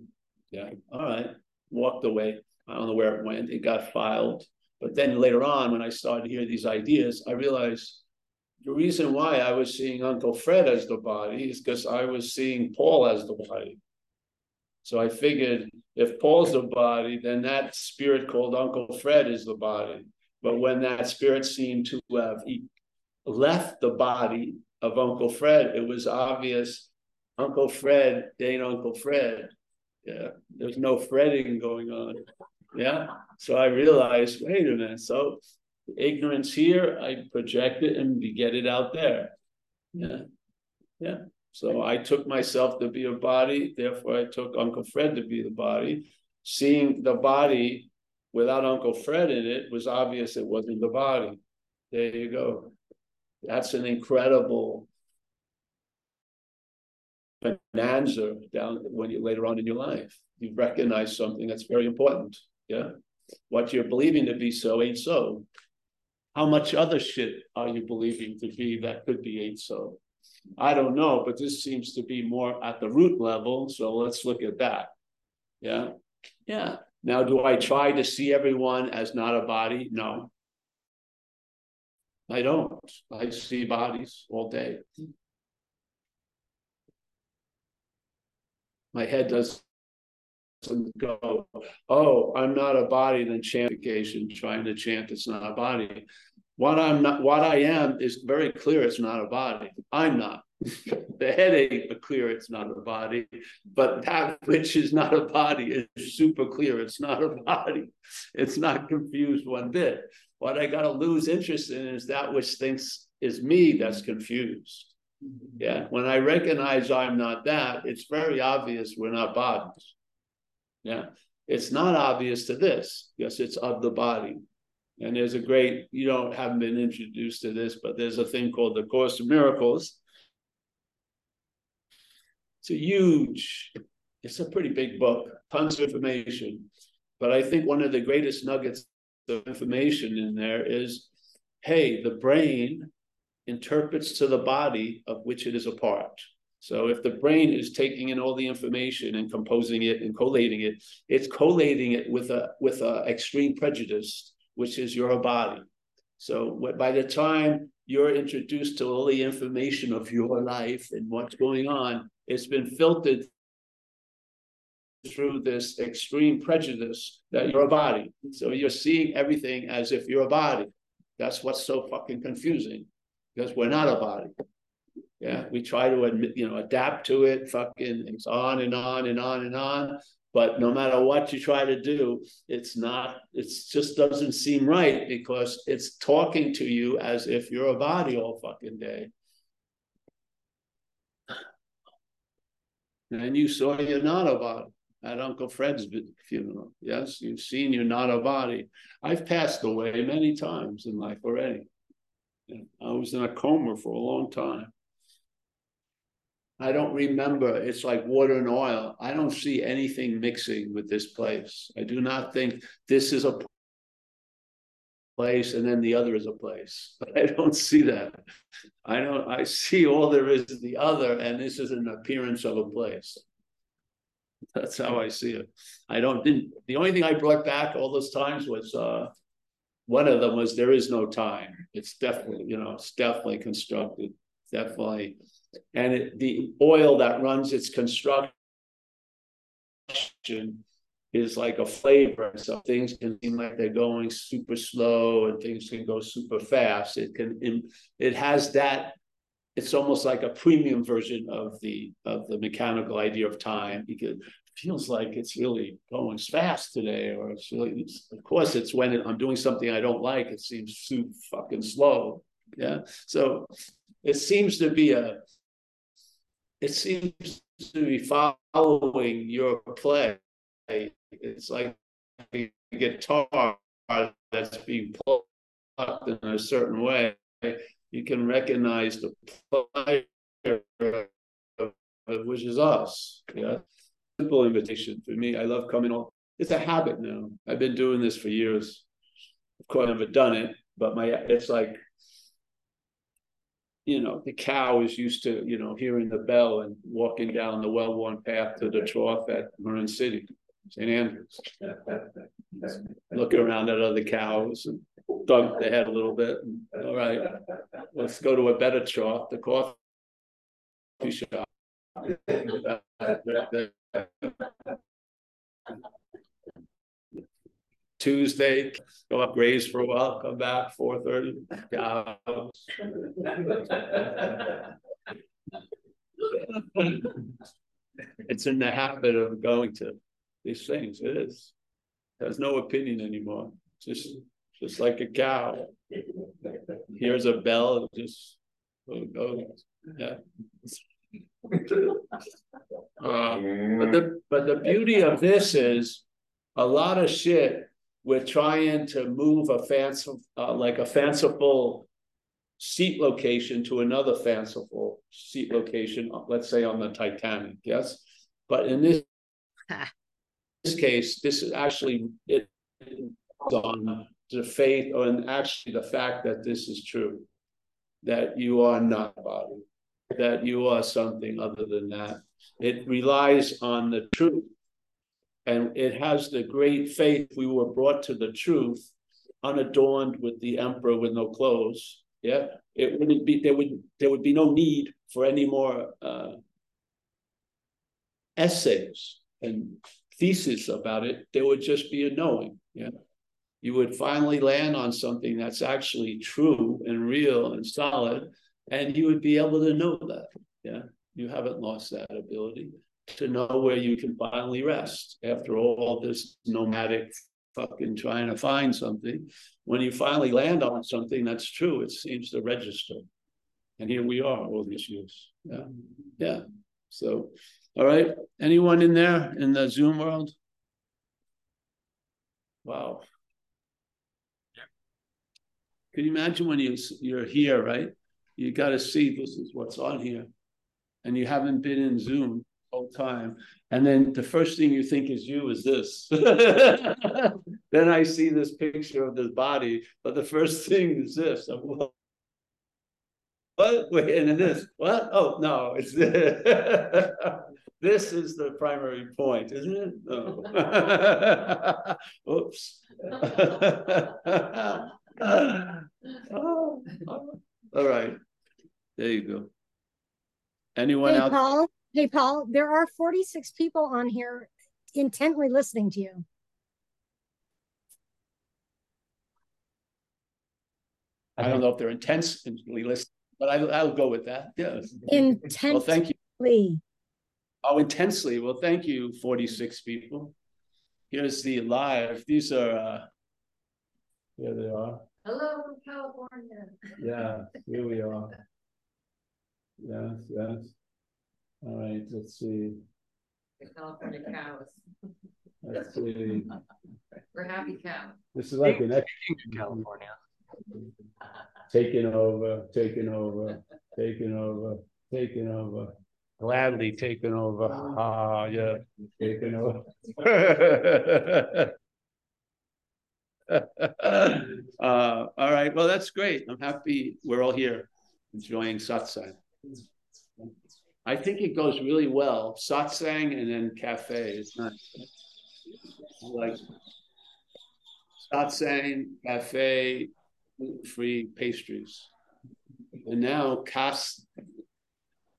yeah, all right. Walked away. I don't know where it went. It got filed. But then later on, when I started to hear these ideas, I realized the reason why I was seeing Uncle Fred as the body is because I was seeing Paul as the body. So I figured if Paul's the body, then that spirit called Uncle Fred is the body. But when that spirit seemed to have left the body of Uncle Fred, it was obvious Uncle Fred ain't Uncle Fred. Yeah, there's no fretting going on. Yeah. So I realized, wait a minute. So ignorance here, I project it and get it out there. Yeah. Yeah. So I took myself to be a body, therefore I took Uncle Fred to be the body. Seeing the body without Uncle Fred in it was obvious it wasn't the body. There you go. That's an incredible bonanza down when you later on in your life. You recognize something that's very important. Yeah. What you're believing to be so ain't so. How much other shit are you believing to be that could be ain't so? I don't know, but this seems to be more at the root level. So let's look at that. Yeah. Yeah. Now, do I try to see everyone as not a body? No. I don't. I see bodies all day. My head doesn't go, oh, I'm not a body, then chantification, trying to chant it's not a body. What I'm not, what I am is very clear. It's not a body. I'm not. the headache clear. It's not a body, but that which is not a body is super clear. It's not a body. It's not confused one bit. What I got to lose interest in is that which thinks is me that's confused. Mm-hmm. Yeah. When I recognize I'm not that, it's very obvious we're not bodies. Yeah. It's not obvious to this because it's of the body. And there's a great, you don't haven't been introduced to this, but there's a thing called the Course of Miracles. It's a huge, it's a pretty big book, tons of information. But I think one of the greatest nuggets of information in there is hey, the brain interprets to the body of which it is a part. So if the brain is taking in all the information and composing it and collating it, it's collating it with a with a extreme prejudice which is your body. So by the time you're introduced to all the information of your life and what's going on, it's been filtered through this extreme prejudice that you're a body. So you're seeing everything as if you're a body. That's what's so fucking confusing because we're not a body. Yeah, we try to admit, you know, adapt to it, fucking, it's on and on and on and on. But no matter what you try to do, it's not, it just doesn't seem right because it's talking to you as if you're a body all fucking day. And you saw you're not a body at Uncle Fred's funeral. Yes, you've seen you're not a body. I've passed away many times in life already. I was in a coma for a long time. I don't remember. It's like water and oil. I don't see anything mixing with this place. I do not think this is a place and then the other is a place. But I don't see that. I don't. I see all there is the other, and this is an appearance of a place. That's how I see it. I don't. Didn't, the only thing I brought back all those times was uh, one of them was there is no time. It's definitely you know it's definitely constructed. Definitely and it, the oil that runs its construction is like a flavor. So things can seem like they're going super slow, and things can go super fast. It can it has that. It's almost like a premium version of the of the mechanical idea of time because it feels like it's really going fast today, or it's really, it's, of course, it's when it, I'm doing something I don't like, it seems too fucking slow. Yeah. So it seems to be a, it seems to be following your play. It's like a guitar that's being plucked in a certain way. You can recognize the player, which is us. Yeah simple invitation for me. I love coming on. It's a habit now. I've been doing this for years. Of course, I've never done it, but my it's like, you know, the cow is used to, you know, hearing the bell and walking down the well-worn path to the trough at Marin City, St. Andrews. Looking around at other cows and dunk the head a little bit. And, All right, let's go to a better trough, the coffee shop. Tuesday, go up graze for a while, come back four thirty. It's in the habit of going to these things. It is. Has no opinion anymore. Just just like a cow. Here's a bell, just goes. Yeah. Uh, but the but the beauty of this is a lot of shit. We're trying to move a fanciful, uh, like a fanciful seat location to another fanciful seat location. Let's say on the Titanic, yes. But in this this case, this is actually it on the faith and actually the fact that this is true, that you are not a body that you are something other than that. It relies on the truth. And it has the great faith we were brought to the truth, unadorned with the emperor with no clothes. Yeah. It wouldn't be there would there would be no need for any more uh, essays and thesis about it. There would just be a knowing. Yeah. You would finally land on something that's actually true and real and solid and you would be able to know that. Yeah, you haven't lost that ability to know where you can finally rest after all this nomadic fucking trying to find something. When you finally land on something that's true, it seems to register. And here we are all these years. Yeah. Yeah. So, all right. Anyone in there in the Zoom world? Wow. Can you imagine when you you're here, right? you got to see this is what's on here. And you haven't been in Zoom whole time. And then the first thing you think is you is this. then I see this picture of this body, but the first thing is this. I'm, what? Wait, and then this. What? Oh no, it's this is the primary point, isn't it? No. Oops. oh, all right. There you go. Anyone hey, out? Paul. Hey, Paul. There are 46 people on here intently listening to you. I don't know if they're intensely listening, but I, I'll go with that. Yeah. Intensely. Well, thank you. Oh, intensely. Well, thank you, 46 people. Here's the live. These are, uh, here they are. Hello from California. Yeah, here we are. Yes, yes. All right, let's see. The California cows. Let's see. We're happy cows. This is like an ex- California. taking over, taking over, taking over, taking over. Gladly taken over. Ah, yeah, taken over. uh, all right. Well, that's great. I'm happy we're all here enjoying satsang. I think it goes really well. Satsang and then cafe is nice. Like satsang, cafe, free pastries. And now cast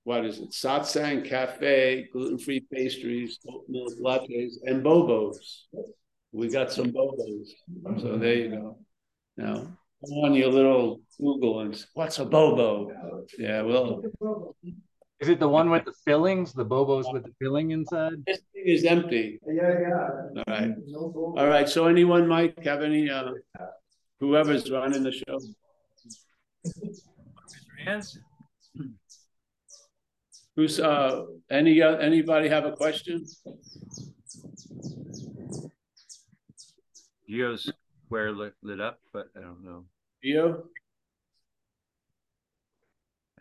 what is it? Satsang, cafe, gluten-free pastries, oat milk lattes, and bobos. We got some bobos. So there you go. Now on your little Google and what's a bobo? Yeah, well, Is it the one with the fillings, the bobos with the filling inside? This thing is empty. Yeah, yeah. All right. No All right. so anyone, Mike, have any, uh, whoever's running the show? Hands? Who's, uh, any, uh, anybody have a question? Geo's square lit, lit up, but I don't know. Geo?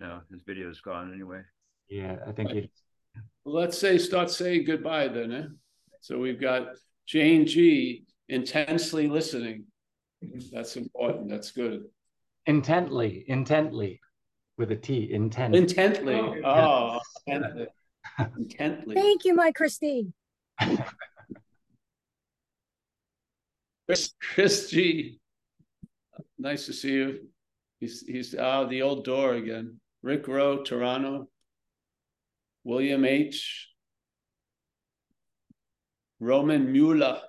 No, his video's gone anyway. Yeah, I think it, Let's say, start saying goodbye then, eh? So we've got Jane G intensely listening. That's important, that's good. intently, intently, with a T, intent. Intently, oh, intently. Intently. Thank you, my Christine. Chris, Chris G. Nice to see you. He's, he's, ah, the old door again. Rick Rowe, Toronto. William H. Roman Mueller.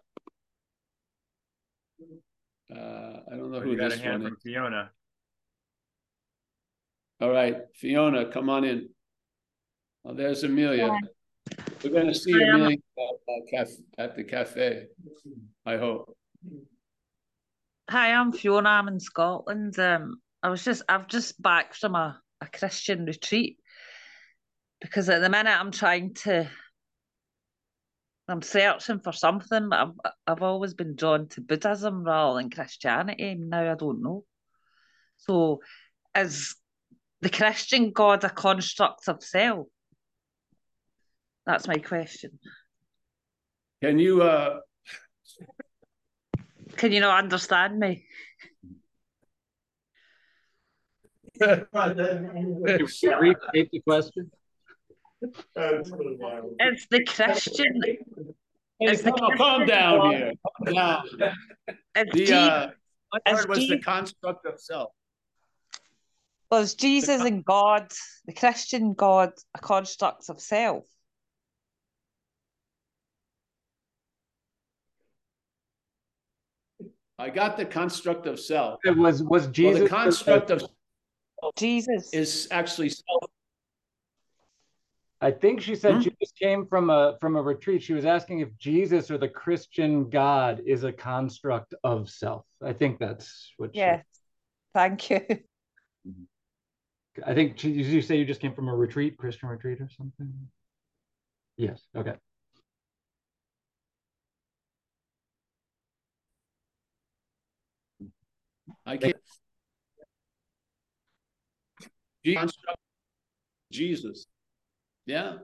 Uh, I don't know You who got a hand one is. from Fiona. All right, Fiona, come on in. Oh, there's Amelia. We're gonna see Hi, Amelia at, at at the cafe, I hope. Hi, I'm Fiona. I'm in Scotland. Um, I was just I've just back from a, a Christian retreat because at the minute I'm trying to I'm searching for something, but I've I've always been drawn to Buddhism rather than Christianity. Now I don't know. So is the Christian God a construct of self? That's my question. Can you, uh, Can you not understand me? Can you repeat the question. It's the Christian. hey, Is the calm, calm down God- here. Calm down. It's The, Je- uh, what As word was the construct of self? was Jesus and God, the Christian God, a construct of self? I got the construct of self. It was, was Well, Jesus. the construct of Jesus. is actually self. I think she said Hmm? she just came from a from a retreat. She was asking if Jesus or the Christian God is a construct of self. I think that's what. she- Yes. Thank you. I think she, did you say you just came from a retreat, Christian retreat or something? Yes. Okay. I can't. Jesus. Yeah,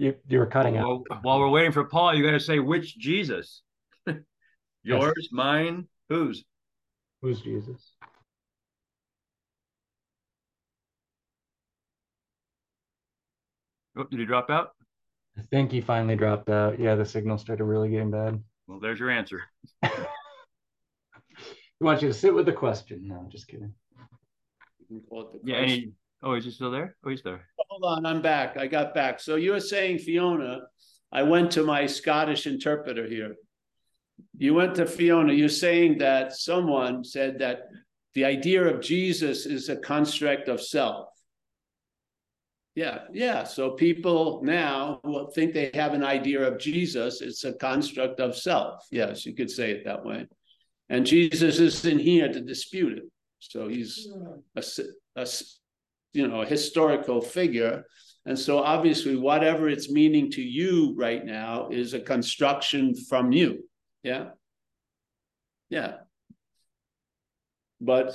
You you were cutting out. While, while we're waiting for Paul, you gotta say which Jesus? Yours, mine, whose? Who's Jesus? Oh, did he drop out? I think he finally dropped out. Yeah, the signal started really getting bad. Well, there's your answer. We want you to sit with the question. No, just kidding. you can call it the Yeah, oh, is he still there? Oh, he's there. Hold on, I'm back. I got back. So you were saying, Fiona, I went to my Scottish interpreter here. You went to Fiona, you're saying that someone said that the idea of Jesus is a construct of self. Yeah, yeah. So people now who think they have an idea of Jesus, it's a construct of self. Yes, you could say it that way. And Jesus isn't here to dispute it. So he's a, a you know, a historical figure. And so obviously, whatever it's meaning to you right now is a construction from you. Yeah. Yeah. But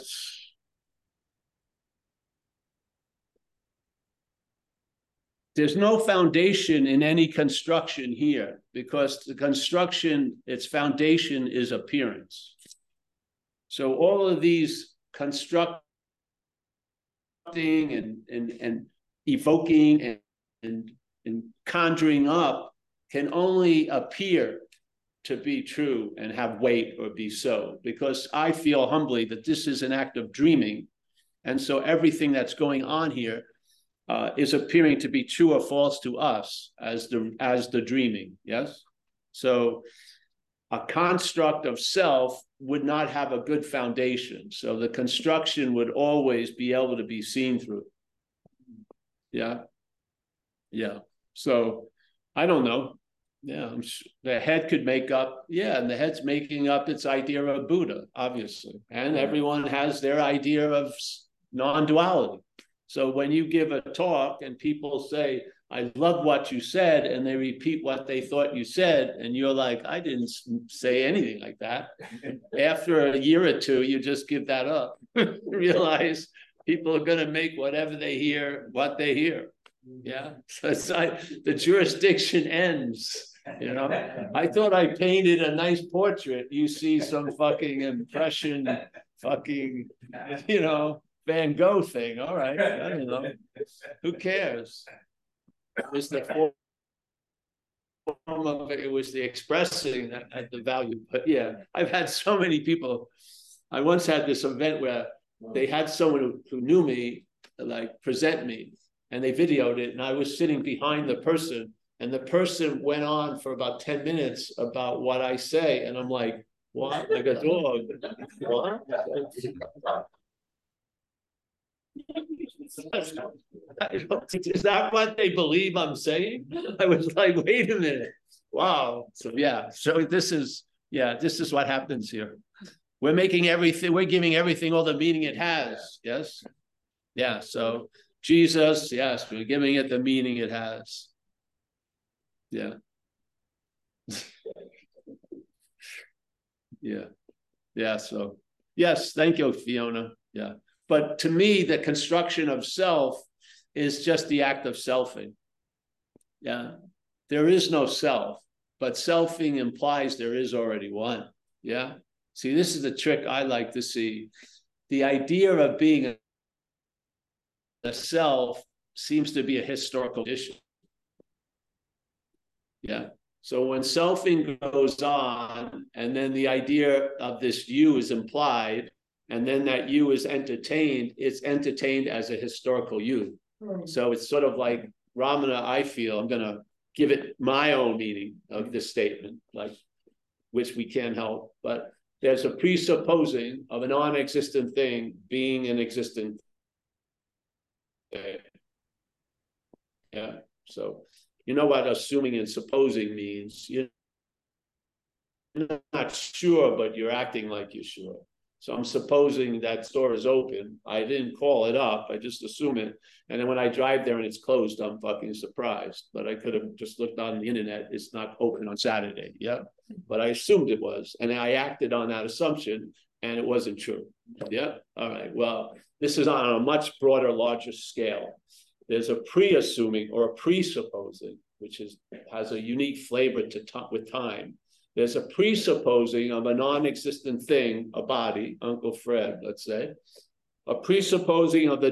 there's no foundation in any construction here because the construction, its foundation is appearance. So all of these construct and and and evoking and and, and conjuring up can only appear to be true and have weight or be so. Because i feel humbly that this is an act of dreaming. And so everything that's going on here uh, is appearing to be true or false to us as the as the dreaming. Yes? So a construct of self would not have a good foundation. So the construction would always be able to be seen through. Yeah. Yeah. So I don't know. Yeah, I'm s the head could make up. Yeah, and the head's making up its idea of Buddha, obviously, and everyone has their idea of non-duality. So when you give a talk and people say, "I love what you said," and they repeat what they thought you said, and you're like, "I didn't say anything like that." After a year or two, you just give that up. Realize people are going to make whatever they hear what they hear. Mm-hmm. Yeah, so it's like the jurisdiction ends. You know, I thought I painted a nice portrait. You see some fucking impression, fucking, you know, Van Gogh thing. All right, I don't know. Who cares? It was the form of it. It was the expressing that had the value. But yeah, I've had so many people. I once had this event where they had someone who, who knew me like present me and they videoed it and I was sitting behind the person and the person went on for about 10 minutes about what I say and I'm like what like a dog what is that what they believe I'm saying I was like wait a minute wow so yeah so this is yeah this is what happens here we're making everything we're giving everything all the meaning it has yes yeah so Jesus, yes, we're giving it the meaning it has. Yeah. yeah. Yeah. So, yes, thank you, Fiona. Yeah. But to me, the construction of self is just the act of selfing. Yeah. There is no self, but selfing implies there is already one. Yeah. See, this is the trick I like to see. The idea of being a self seems to be a historical issue. Yeah. So when selfing goes on, and then the idea of this you is implied, and then that you is entertained, it's entertained as a historical you. Hmm. So it's sort of like Ramana, I feel, I'm going to give it my own meaning of this statement, like which we can't help, but there's a presupposing of a non existent thing being an existent yeah. So you know what assuming and supposing means. You're not sure, but you're acting like you're sure. So I'm supposing that store is open. I didn't call it up. I just assume it. And then when I drive there and it's closed, I'm fucking surprised. But I could have just looked on the internet. It's not open on Saturday. Yeah. But I assumed it was. And I acted on that assumption and it wasn't true. Yeah. All right. Well, this is on a much broader, larger scale. There's a pre-assuming or a presupposing, which is has a unique flavor to with time. There's a presupposing of a non-existent thing, a body, Uncle Fred, let's say, a presupposing of the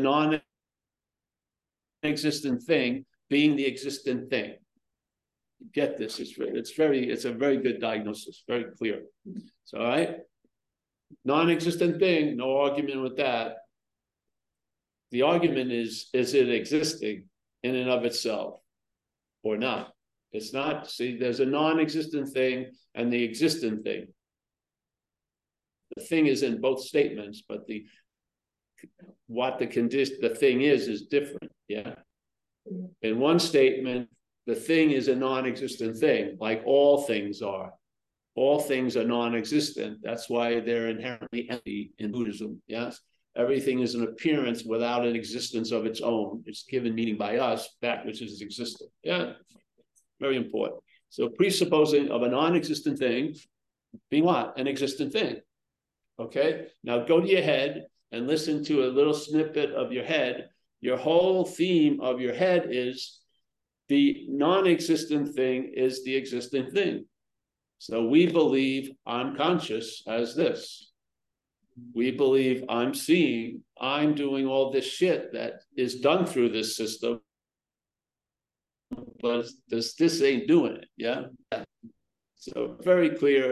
non-existent thing being the existent thing. Get this? It's it's very it's a very good diagnosis, very clear. So, all right, non-existent thing, no argument with that the argument is is it existing in and of itself or not it's not see there's a non-existent thing and the existent thing. The thing is in both statements but the what the condition the thing is is different yeah? In one statement the thing is a non-existent thing like all things are. All things are non-existent. That's why they're inherently empty in buddhism yes? Everything is an appearance without an existence of its own. It's given meaning by us, that which is existent. Yeah, very important. So presupposing of a non-existent thing being what? An existent thing. Okay, now go to your head and listen to a little snippet of your head. Your whole theme of your head is the non-existent thing is the existent thing. So we believe I'm conscious as this we believe I'm seeing, I'm doing all this shit that is done through this system, but this this ain't doing it. Yeah. So very clear,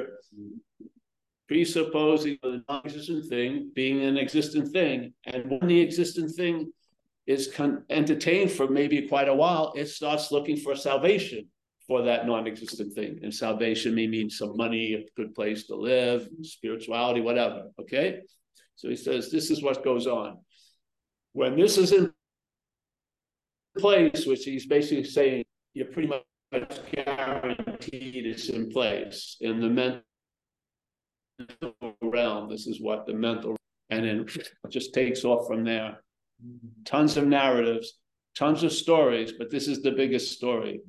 presupposing the non-existent thing being an existent thing, and when the existent thing is con- entertained for maybe quite a while, it starts looking for salvation for that non-existent thing. And salvation may mean some money, a good place to live, spirituality, whatever. Okay. So he says, this is what goes on. When this is in place, which he's basically saying, you're pretty much guaranteed it's in place in the mental realm. This is what the mental, and then just takes off from there. Tons of narratives, tons of stories, but this is the biggest story.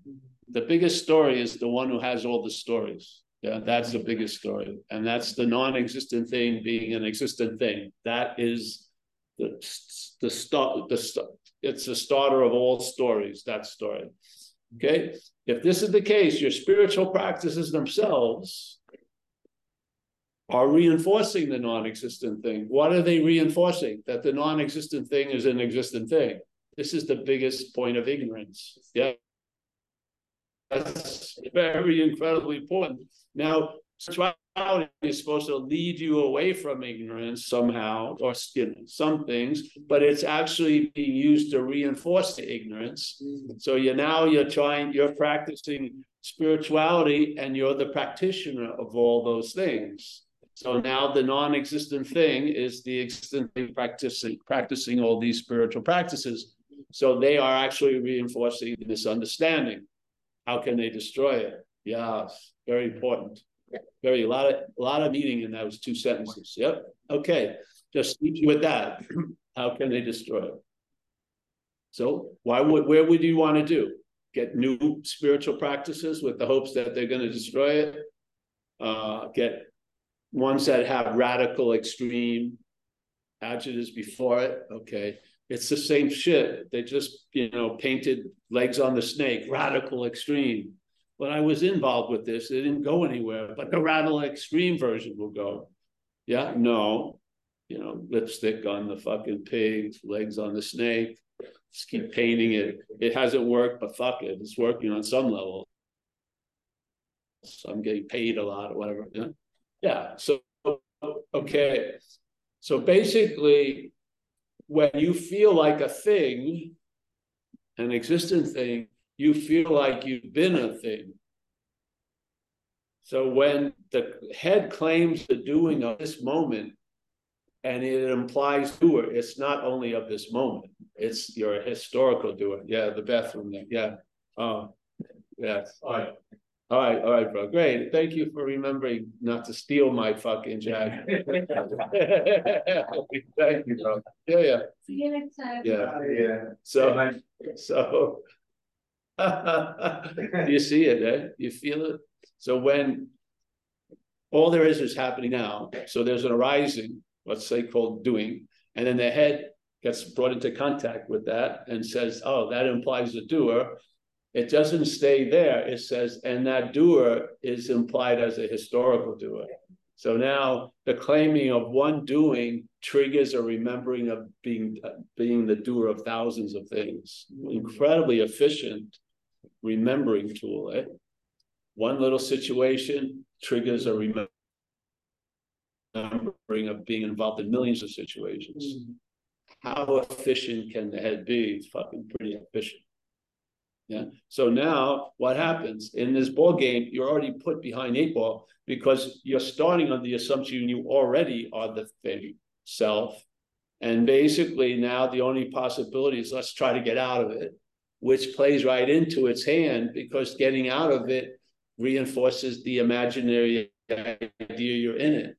The biggest story is the one who has all the stories. Yeah, that's the biggest story. And that's the non-existent thing being an existent thing. That is the the start the it's the starter of all stories, that story. Okay. If this is the case, your spiritual practices themselves are reinforcing the non-existent thing. What are they reinforcing? That the non-existent thing is an existent thing. This is the biggest point of ignorance. Yeah. That's very incredibly important. Now, spirituality is supposed to lead you away from ignorance somehow, or you know, some things, but it's actually being used to reinforce the ignorance. So you're now you're trying, you're practicing spirituality, and you're the practitioner of all those things. So now the non-existent thing is the existent thing practicing practicing all these spiritual practices. So they are actually reinforcing this understanding. How can they destroy it? Yes, very important. Very a lot of a lot of meaning in those two sentences. Yep. Okay. Just leave you with that. How can they destroy it? So why would where would you want to do? Get new spiritual practices with the hopes that they're going to destroy it. Uh, get ones that have radical extreme adjectives before it. Okay. It's the same shit. They just, you know, painted legs on the snake, radical extreme. When I was involved with this, it didn't go anywhere, but the rattle extreme version will go. Yeah, no, you know, lipstick on the fucking pig, legs on the snake. Just keep painting it. It hasn't worked, but fuck it, it's working on some level. So I'm getting paid a lot or whatever. Yeah. Yeah. So okay. So basically, when you feel like a thing, an existent thing, you feel like you've been a thing. So when the head claims the doing of this moment, and it implies doer, it's not only of this moment, it's your historical doer. Yeah, the bathroom there. Yeah. Oh, yes. All right. All right, all right, bro. Great. Thank you for remembering not to steal my fucking jacket. Thank you, bro. Yeah, yeah. See you next time. Yeah. Yeah. So, so you see it, eh? You feel it. So when all there is is happening now, so there's an arising, let's say called doing, and then the head gets brought into contact with that and says, "Oh, that implies a doer." It doesn't stay there. It says, and that doer is implied as a historical doer. So now the claiming of one doing triggers a remembering of being being the doer of thousands of things. Incredibly efficient remembering tool. Eh? One little situation triggers a remembering of being involved in millions of situations. Mm-hmm. How efficient can the head be? It's fucking pretty efficient. Yeah. So now what happens in this ball game? You're already put behind eight ball because you're starting on the assumption you already are the thing self. And basically now the only possibility is let's try to get out of it, which plays right into its hand because getting out of it reinforces the imaginary idea you're in it.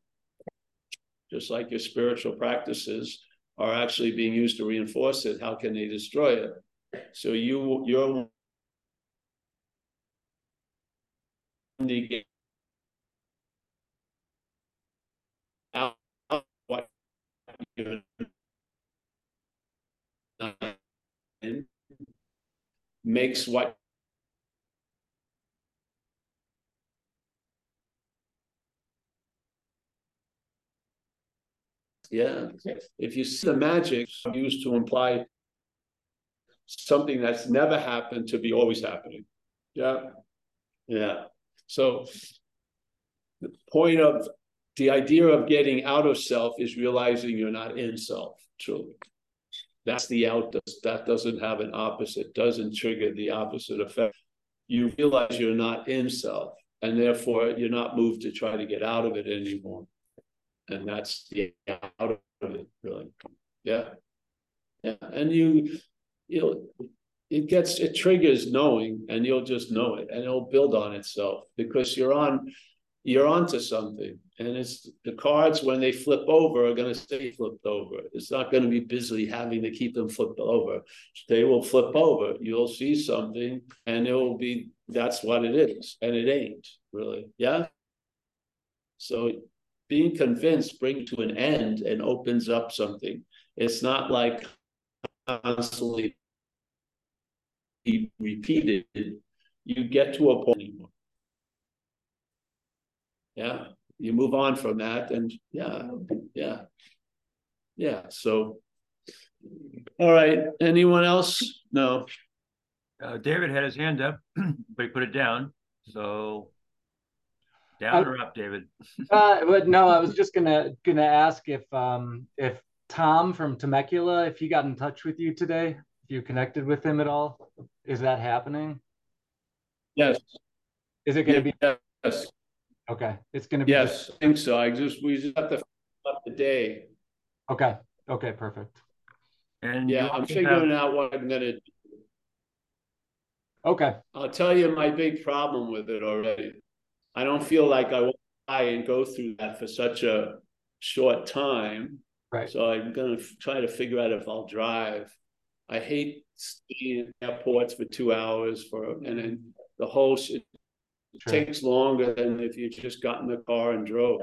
Just like your spiritual practices are actually being used to reinforce it, how can they destroy it? So you you're the out what makes what yeah. If you see the magic used to imply something that's never happened to be always happening yeah yeah so the point of the idea of getting out of self is realizing you're not in self, truly. That's the out, that doesn't have an opposite, doesn't trigger the opposite effect. you realize you're not in self, and therefore you're not moved to try to get out of it anymore. And that's the out of it, really. Yeah. Yeah, and you, you know, it gets it triggers knowing, and you'll just know it, and it'll build on itself because you're on, you're onto something, and it's the cards when they flip over are going to stay flipped over. It's not going to be busy having to keep them flipped over. They will flip over. You'll see something, and it will be that's what it is, and it ain't really. Yeah. So being convinced brings to an end and opens up something. It's not like constantly be repeated, you get to a point anymore. Yeah, you move on from that, and yeah, yeah, yeah. So, all right. Anyone else? No. Uh, David had his hand up, but he put it down. So down I- or up, David? Uh, but no, I was just gonna gonna ask if um if Tom from Temecula, if he got in touch with you today, if you connected with him at all, is that happening? Yes. Is it gonna be Yes. okay? It's gonna be Yes. I think so. I just we just have to fill up the day. okay. Okay, perfect. And Yeah, I'm figuring have- out what I'm gonna. do. Okay. I'll tell you my big problem with it already. I don't feel like I want to try and go through that for such a short time. Right. So I'm gonna f- try to figure out if I'll drive. I hate staying in airports for two hours for, and then the whole shit Sure. takes longer than if you just got in the car and drove.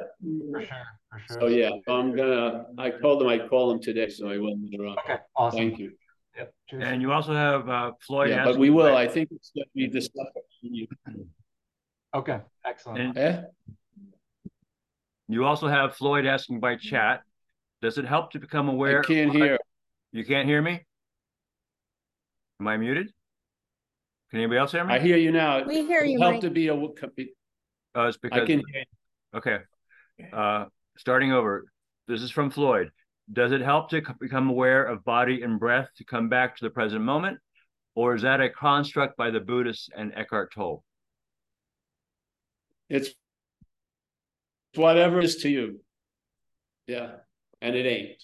For sure. For sure. So yeah, I'm gonna, I told them I'd call them today, so I will later on. Okay. Awesome. Thank you. Yep. And you also have uh, Floyd. Yeah, but we will. about- I think it's gonna be this. Okay. Excellent. And Eh? you also have Floyd asking by chat. Does it help to become aware? I can't hear. You can't hear me? Am I muted? Can anybody else hear me? I hear you now. We hear you, Help Mike. to be a, Oh, it's I because can hear. Okay. Uh, starting over. This is from Floyd. Does it help to become aware of body and breath to come back to the present moment? Or is that a construct by the Buddhists and Eckhart Tolle? It's whatever it is to you. Yeah, and it ain't.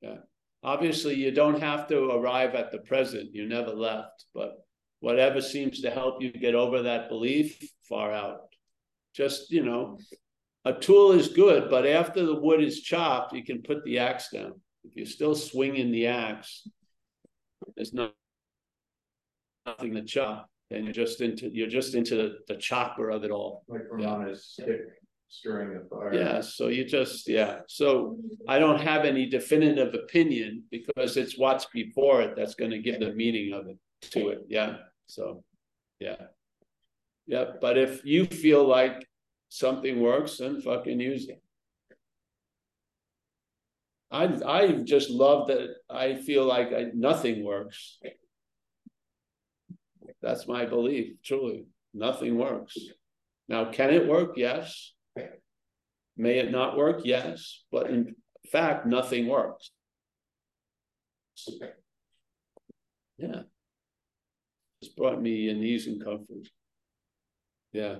Yeah. Obviously, you don't have to arrive at the present. You never left, but whatever seems to help you get over that belief, far out. Just, you know, a tool is good, but after the wood is chopped, you can put the axe down. If you're still swinging the axe, there's no nothing to chop. And you're just into you're just into the, the chopper of it all. Like Yeah. Stirring the fire. Yeah, so you just, yeah, so I don't have any definitive opinion because it's what's before it that's gonna give the meaning of it to it, yeah, so, yeah. Yeah, but if you feel like something works, then fucking use it. I, I just love that I feel like I, nothing works. That's my belief, truly, nothing works. Now, can it work? Yes. May it not work? Yes, but in fact, nothing works. Yeah. It's brought me in ease and comfort. Yeah.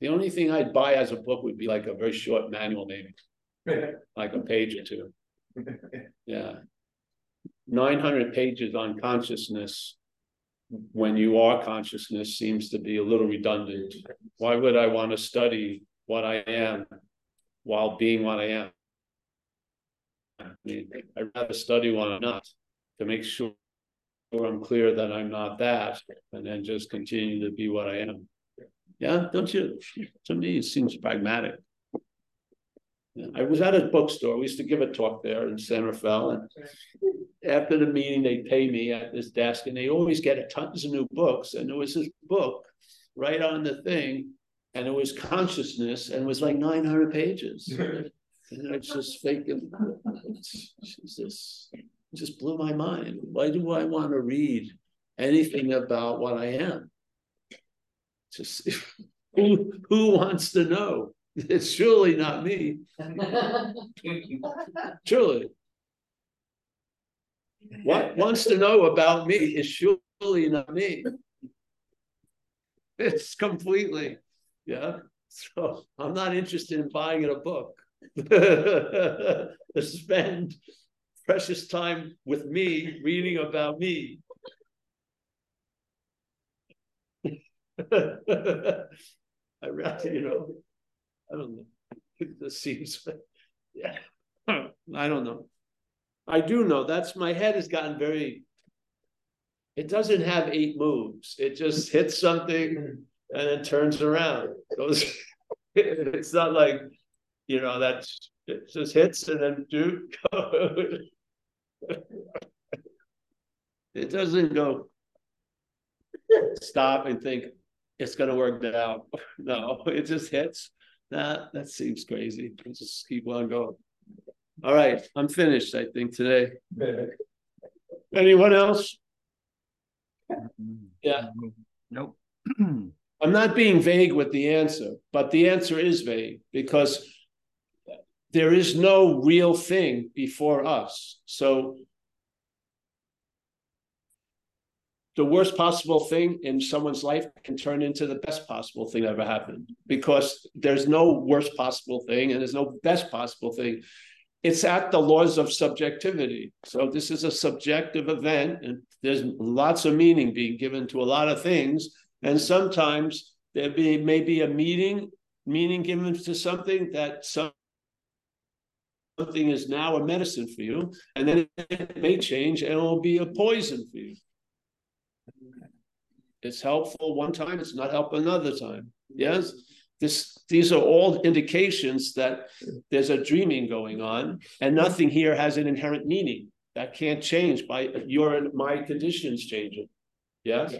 The only thing I'd buy as a book would be like a very short manual, maybe, like a page or two. Yeah. Nine hundred pages on consciousness. When you are consciousness seems to be a little redundant. Why would I want to study what I am while being what I am? I mean, I'd rather study what I'm not to make sure I'm clear that I'm not that, and then just continue to be what I am. Yeah, don't you? To me, it seems pragmatic. Yeah, I was at a bookstore. We used to give a talk there in San Rafael, and after the meeting, they pay me at this desk, and they always get tons of new books. And there was this book right on the thing, and it was consciousness, and it was like 900 pages. And it's just thinking, Jesus, just blew my mind. Why do I want to read anything about what I am? Just who who wants to know? It's surely not me. Surely. What wants to know about me is surely not me. It's completely, yeah. So I'm not interested in buying it a book. to spend precious time with me reading about me. I rather, you know, I don't know. This seems, yeah, I don't know. I do know that's my head has gotten very. It doesn't have eight moves. It just hits something and it turns around. Goes. It's not like, you know, that's it just hits and then do. it doesn't go. Stop and think it's going to work out. No, it just hits. That that seems crazy. Let's just keep on going. All right, I'm finished. I think today. Anyone else? Yeah. Nope. I'm not being vague with the answer, but the answer is vague because there is no real thing before us. So the worst possible thing in someone's life can turn into the best possible thing that ever happened because there's no worst possible thing and there's no best possible thing. It's at the laws of subjectivity. So this is a subjective event, and there's lots of meaning being given to a lot of things. And sometimes there be maybe a meaning, meaning given to something that some something is now a medicine for you, and then it may change and it will be a poison for you. It's helpful one time, it's not helpful another time. Yes. This, these are all indications that there's a dreaming going on, and nothing here has an inherent meaning. That can't change by your and my conditions changing. Yes.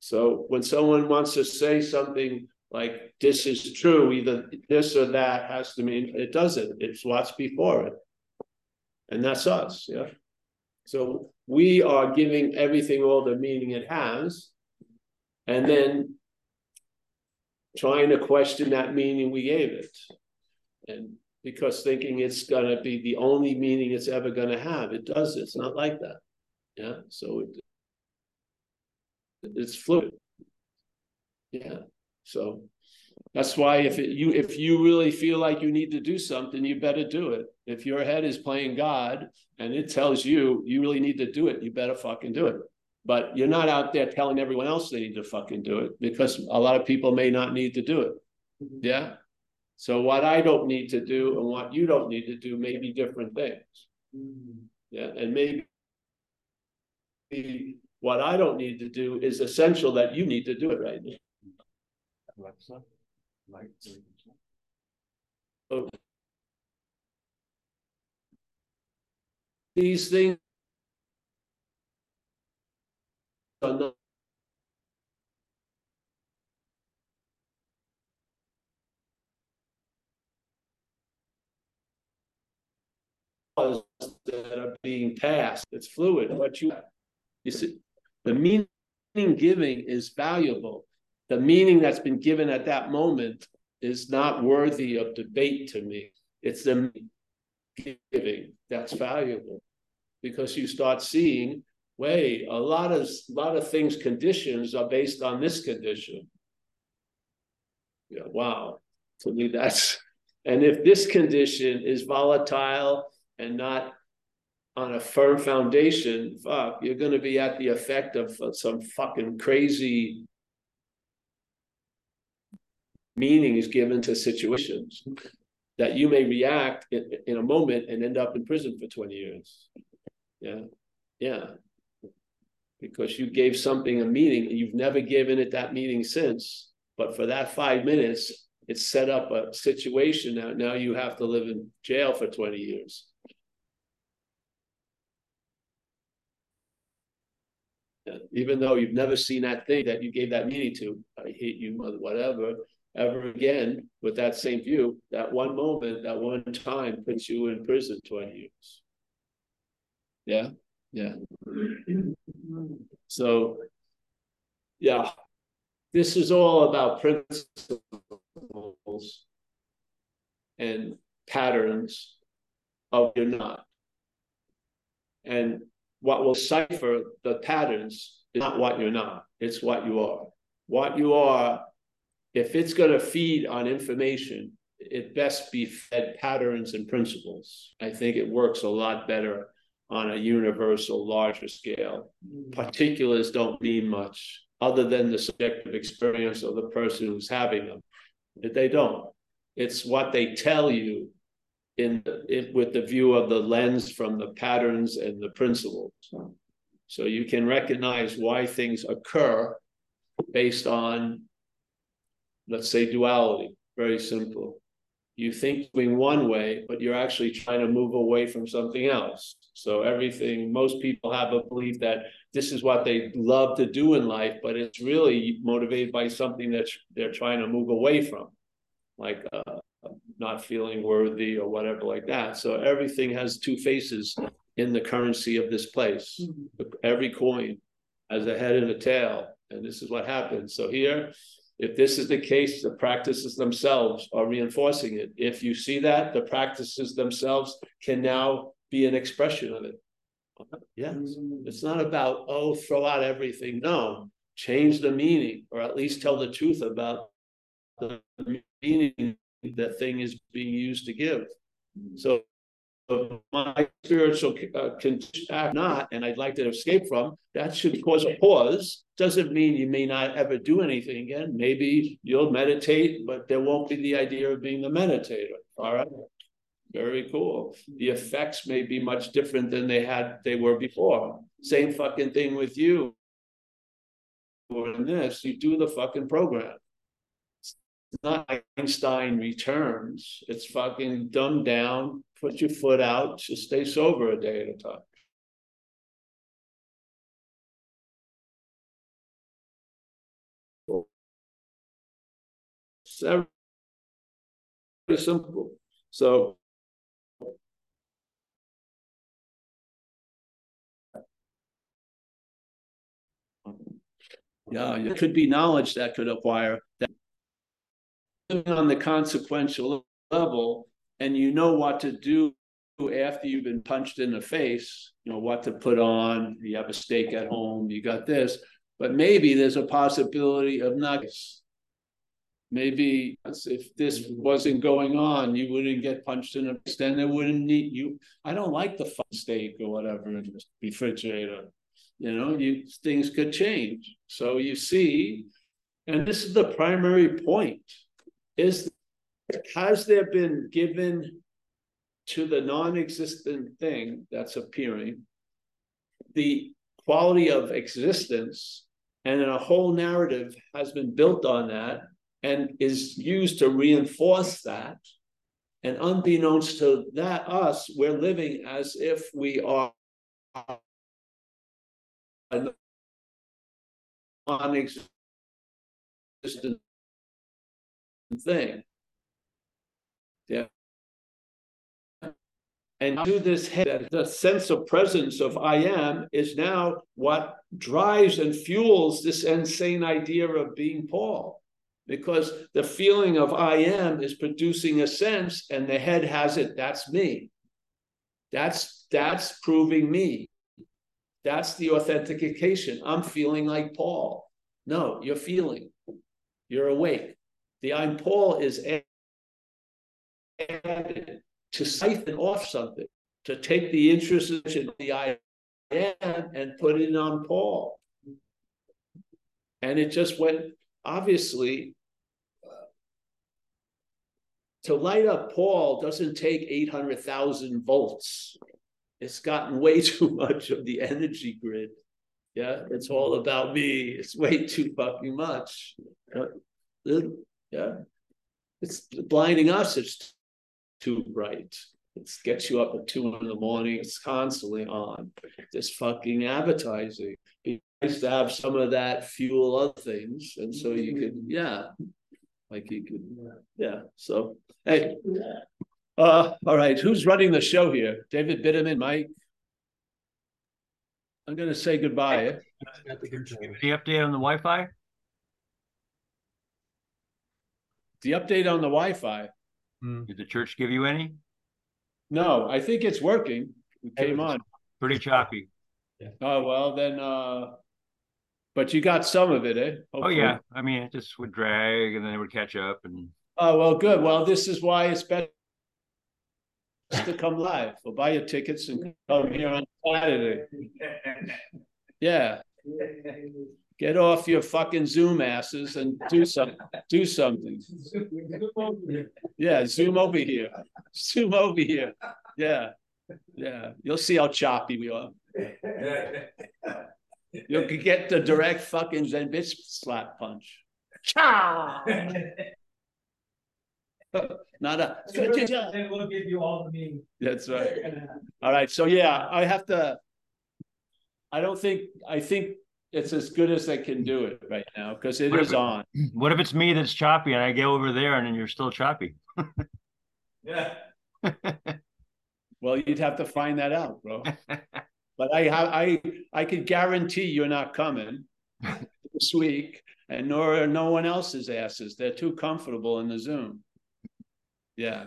So when someone wants to say something like this is true, either this or that has to mean it doesn't. It's what's before it. And that's us, yeah. So we are giving everything all the meaning it has, and then trying to question that meaning we gave it. And because thinking it's gonna be the only meaning it's ever gonna have, it does. It's not like that. Yeah. So it, it's fluid. Yeah. So that's why if it, you if you really feel like you need to do something, you better do it. If your head is playing God and it tells you you really need to do it, you better fucking do it. But you're not out there telling everyone else they need to fucking do it because a lot of people may not need to do it. Mm-hmm. Yeah. So what I don't need to do and what you don't need to do may be different things. Mm-hmm. Yeah. And maybe what I don't need to do is essential that you need to do it right now. Light. Oh. These things are not that are being passed. It's fluid. What you you see, the meaning giving is valuable. The meaning that's been given at that moment is not worthy of debate to me. It's the giving that's valuable because you start seeing, wait, a lot of a lot of things conditions are based on this condition. Yeah, wow. To me, that's and if this condition is volatile and not on a firm foundation, fuck, you're going to be at the effect of some fucking crazy meaning is given to situations that you may react in, in a moment and end up in prison for 20 years. Yeah. Yeah. Because you gave something a meaning you've never given it that meaning since. But for that five minutes, it set up a situation that now you have to live in jail for 20 years. even though you've never seen that thing that you gave that meaning to, I hate you, mother, whatever, ever again with that same view, that one moment, that one time puts you in prison 20 years. Yeah, yeah. So, yeah, this is all about principles and patterns of you're not. And what will cipher the patterns is not what you're not, it's what you are. What you are, if it's going to feed on information, it best be fed patterns and principles. I think it works a lot better on a universal, larger scale. Mm. Particulars don't mean much other than the subjective experience of the person who's having them. They don't. It's what they tell you in, in with the view of the lens from the patterns and the principles. So you can recognize why things occur based on, let's say, duality. Very simple. You think moving one way, but you're actually trying to move away from something else. So everything, most people have a belief that this is what they love to do in life, but it's really motivated by something that they're trying to move away from, like uh, not feeling worthy or whatever like that. So everything has two faces in the currency of this place. Mm-hmm. Every coin has a head and a tail, and this is what happens. So here, if this is the case, the practices themselves are reinforcing it. If you see that, the practices themselves can now be an expression of it. Yes, it's not about, oh, throw out everything. No, change the meaning, or at least tell the truth about the meaning that thing is being used to give. So my spiritual uh, not, and I'd like to escape from, that should cause a pause. Doesn't mean you may not ever do anything again. Maybe you'll meditate, but there won't be the idea of being the meditator. All right. Very cool. The effects may be much different than they had they were before. Same fucking thing with you. Or in this, you do the fucking program it's not Einstein returns. It's fucking dumb down, put your foot out, just stay sober a day at a time. Very simple. So yeah, it could be knowledge that could acquire that on the consequential level and you know what to do after you've been punched in the face, you know, what to put on, you have a steak at home, you got this, but maybe there's a possibility of nuggets. Maybe if this wasn't going on, you wouldn't get punched in the face, then they wouldn't need you. I don't like the steak or whatever in the refrigerator. You know, you things could change. So you see, and this is the primary point is has there been given to the non-existent thing that's appearing the quality of existence and a whole narrative has been built on that and is used to reinforce that? And unbeknownst to that us we're living as if we are non-existent thing. Yeah. And to this head, the sense of presence of I am is now what drives and fuels this insane idea of being Paul. Because the feeling of I am is producing a sense, and the head has it, that's me. That's that's proving me. That's the authentication. I'm feeling like Paul. No, you're feeling. You're awake. The I'm Paul is added to siphon off something, to take the interest in the I am and put it on Paul. And it just went, obviously, uh, to light up Paul doesn't take 800,000 volts. It's gotten way too much of the energy grid. Yeah, it's all about me. It's way too fucking much. Uh, yeah. It's blinding us, it's too bright. It gets you up at two in the morning. It's constantly on. This fucking advertising. It nice to have some of that fuel other things. And so you could, yeah. Like you could, yeah. So hey. Uh, all right, who's running the show here? David Bitterman, Mike. I'm gonna say goodbye. Any update on the Wi-Fi? The update on the Wi-Fi. Hmm. Did the church give you any? No, I think it's working. It came on. Pretty choppy. Oh, well, then, uh, but you got some of it, eh? Oh yeah, I mean it just would drag and then it would catch up and Oh, well, good. Well, this is why it's better to come live. We'll buy your tickets and come here on Saturday. Yeah, get off your fucking Zoom asses and do some, do something. Yeah, zoom over here. Zoom over here. Yeah, yeah. You'll see how choppy we are. You could get the direct fucking Zen bitch slap punch. Cha! Not a. we'll give you all the means. That's right. All right, so yeah, I have to. I don't think, I think it's as good as I can do it right now, because it is on. what if it's me that's choppy and I get over there and then you're still choppy? Yeah. Well, you'd have to find that out, bro. But I have, I, I could guarantee you're not coming this week, and nor are no one else's asses. They're too comfortable in the Zoom. Yeah,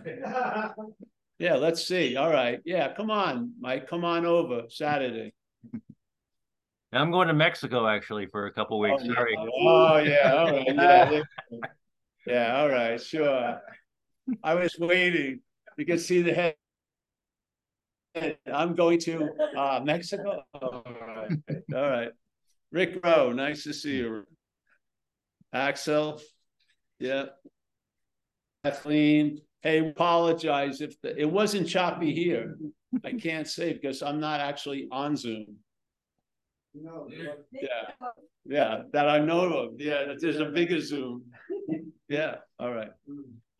yeah, let's see. All right, yeah, come on, Mike, come on over Saturday. I'm going to Mexico actually for a couple weeks. Oh, Sorry. Oh, yeah, all right, yeah. Yeah, all right, sure. I was waiting. You can see the head. I'm going to uh Mexico. All right, all right. Rick Rowe, nice to see you. Axel, yeah. Kathleen, hey, apologize if the, it wasn't choppy here. I can't say because I'm not actually on Zoom. Yeah, yeah, that I know of. Yeah, there's a bigger Zoom. Yeah, all right.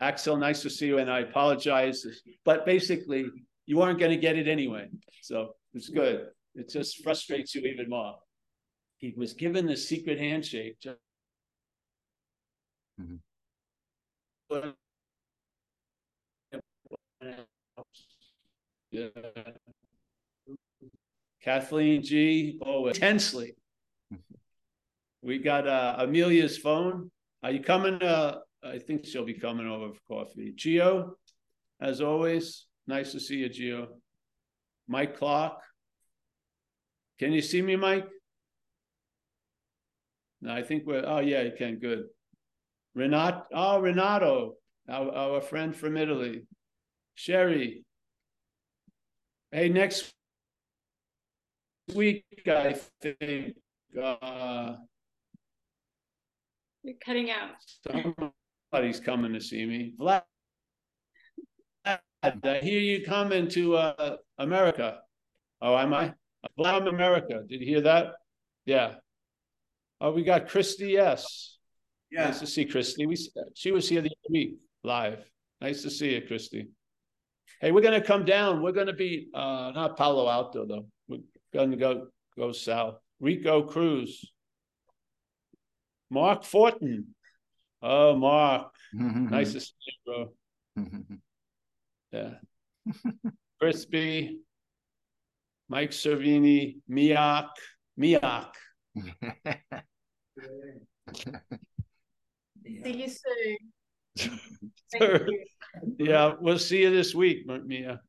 Axel, nice to see you, and I apologize, but basically, you aren't gonna get it anyway, so it's good. It just frustrates you even more. He was given the secret handshake. ju- Mhm. Yeah. Kathleen G, oh, intensely. We got uh Amelia's phone. Are you coming? Uh, I think she'll be coming over for coffee. Geo, as always, nice to see you, Geo. Mike Clark. Can you see me, Mike? No, I think we're, oh yeah, you can, good. Renat, oh, Renato, our, our friend from Italy. Sherry. Hey, next week, I think, uh, You're cutting out. somebody's coming to see me. Vlad, I hear you coming to, uh, America. Oh, am I? Vlad, America. Did you hear that? Yeah. Oh, we got Christy, yes. Nice to see Christy. We, she was here the other week, live. Nice to see you, Christy. Hey, we're gonna come down. We're gonna be, uh, not Palo Alto, though. We're gonna go, go south. Rico Cruz. Mark Fortin. Oh, Mark, mm-hmm. nice to see you, bro. Mm-hmm. Yeah. Crispy. Mike Servini, Miak, Miak. See you soon. Thank you. Yeah, we'll see you this week, Mia.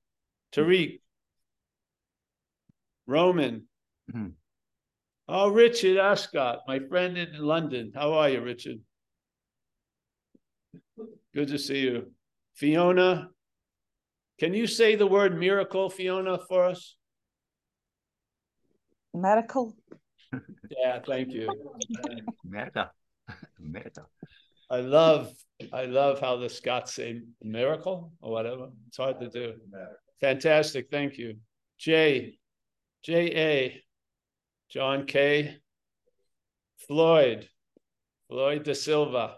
Tariq. Roman. Mhm. Oh, Richard Ascot, my friend in London. How are you, Richard? Good to see you. Fiona. Can you say the word miracle, Fiona, for us? Miracle. Yeah, thank you. Meta. Meta. I love, I love how the Scots say miracle or whatever. It's hard to do. Fantastic, thank you. J, J A, John K, Floyd, Floyd De Silva,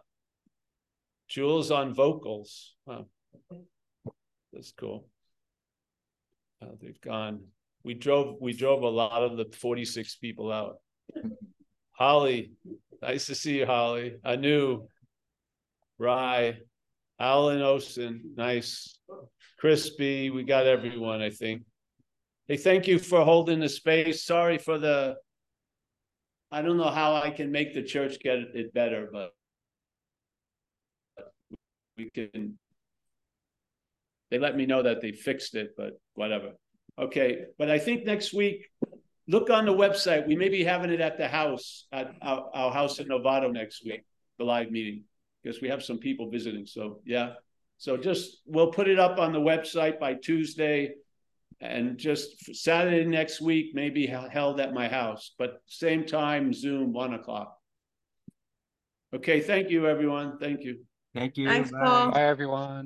Jules on vocals. Wow. That's cool. Uh, they've gone. We drove, we drove a lot of the forty-six people out. Holly, nice to see you, Holly. Anu, Rye, Alan Olson, nice. Crispy, we got everyone, I think. Hey, thank you for holding the space. Sorry for the. I don't know how I can make the church get it better, but. We can. They let me know that they fixed it, but whatever. Okay, but I think next week, look on the website. We may be having it at the house, at our, our house in Novato next week, the live meeting. Because we have some people visiting, so yeah. So just, we'll put it up on the website by Tuesday. And just Saturday next week, maybe held at my house, but same time, Zoom, one o'clock. Okay, thank you, everyone. Thank you. Thank you. Thanks, bye. Paul. Bye, everyone.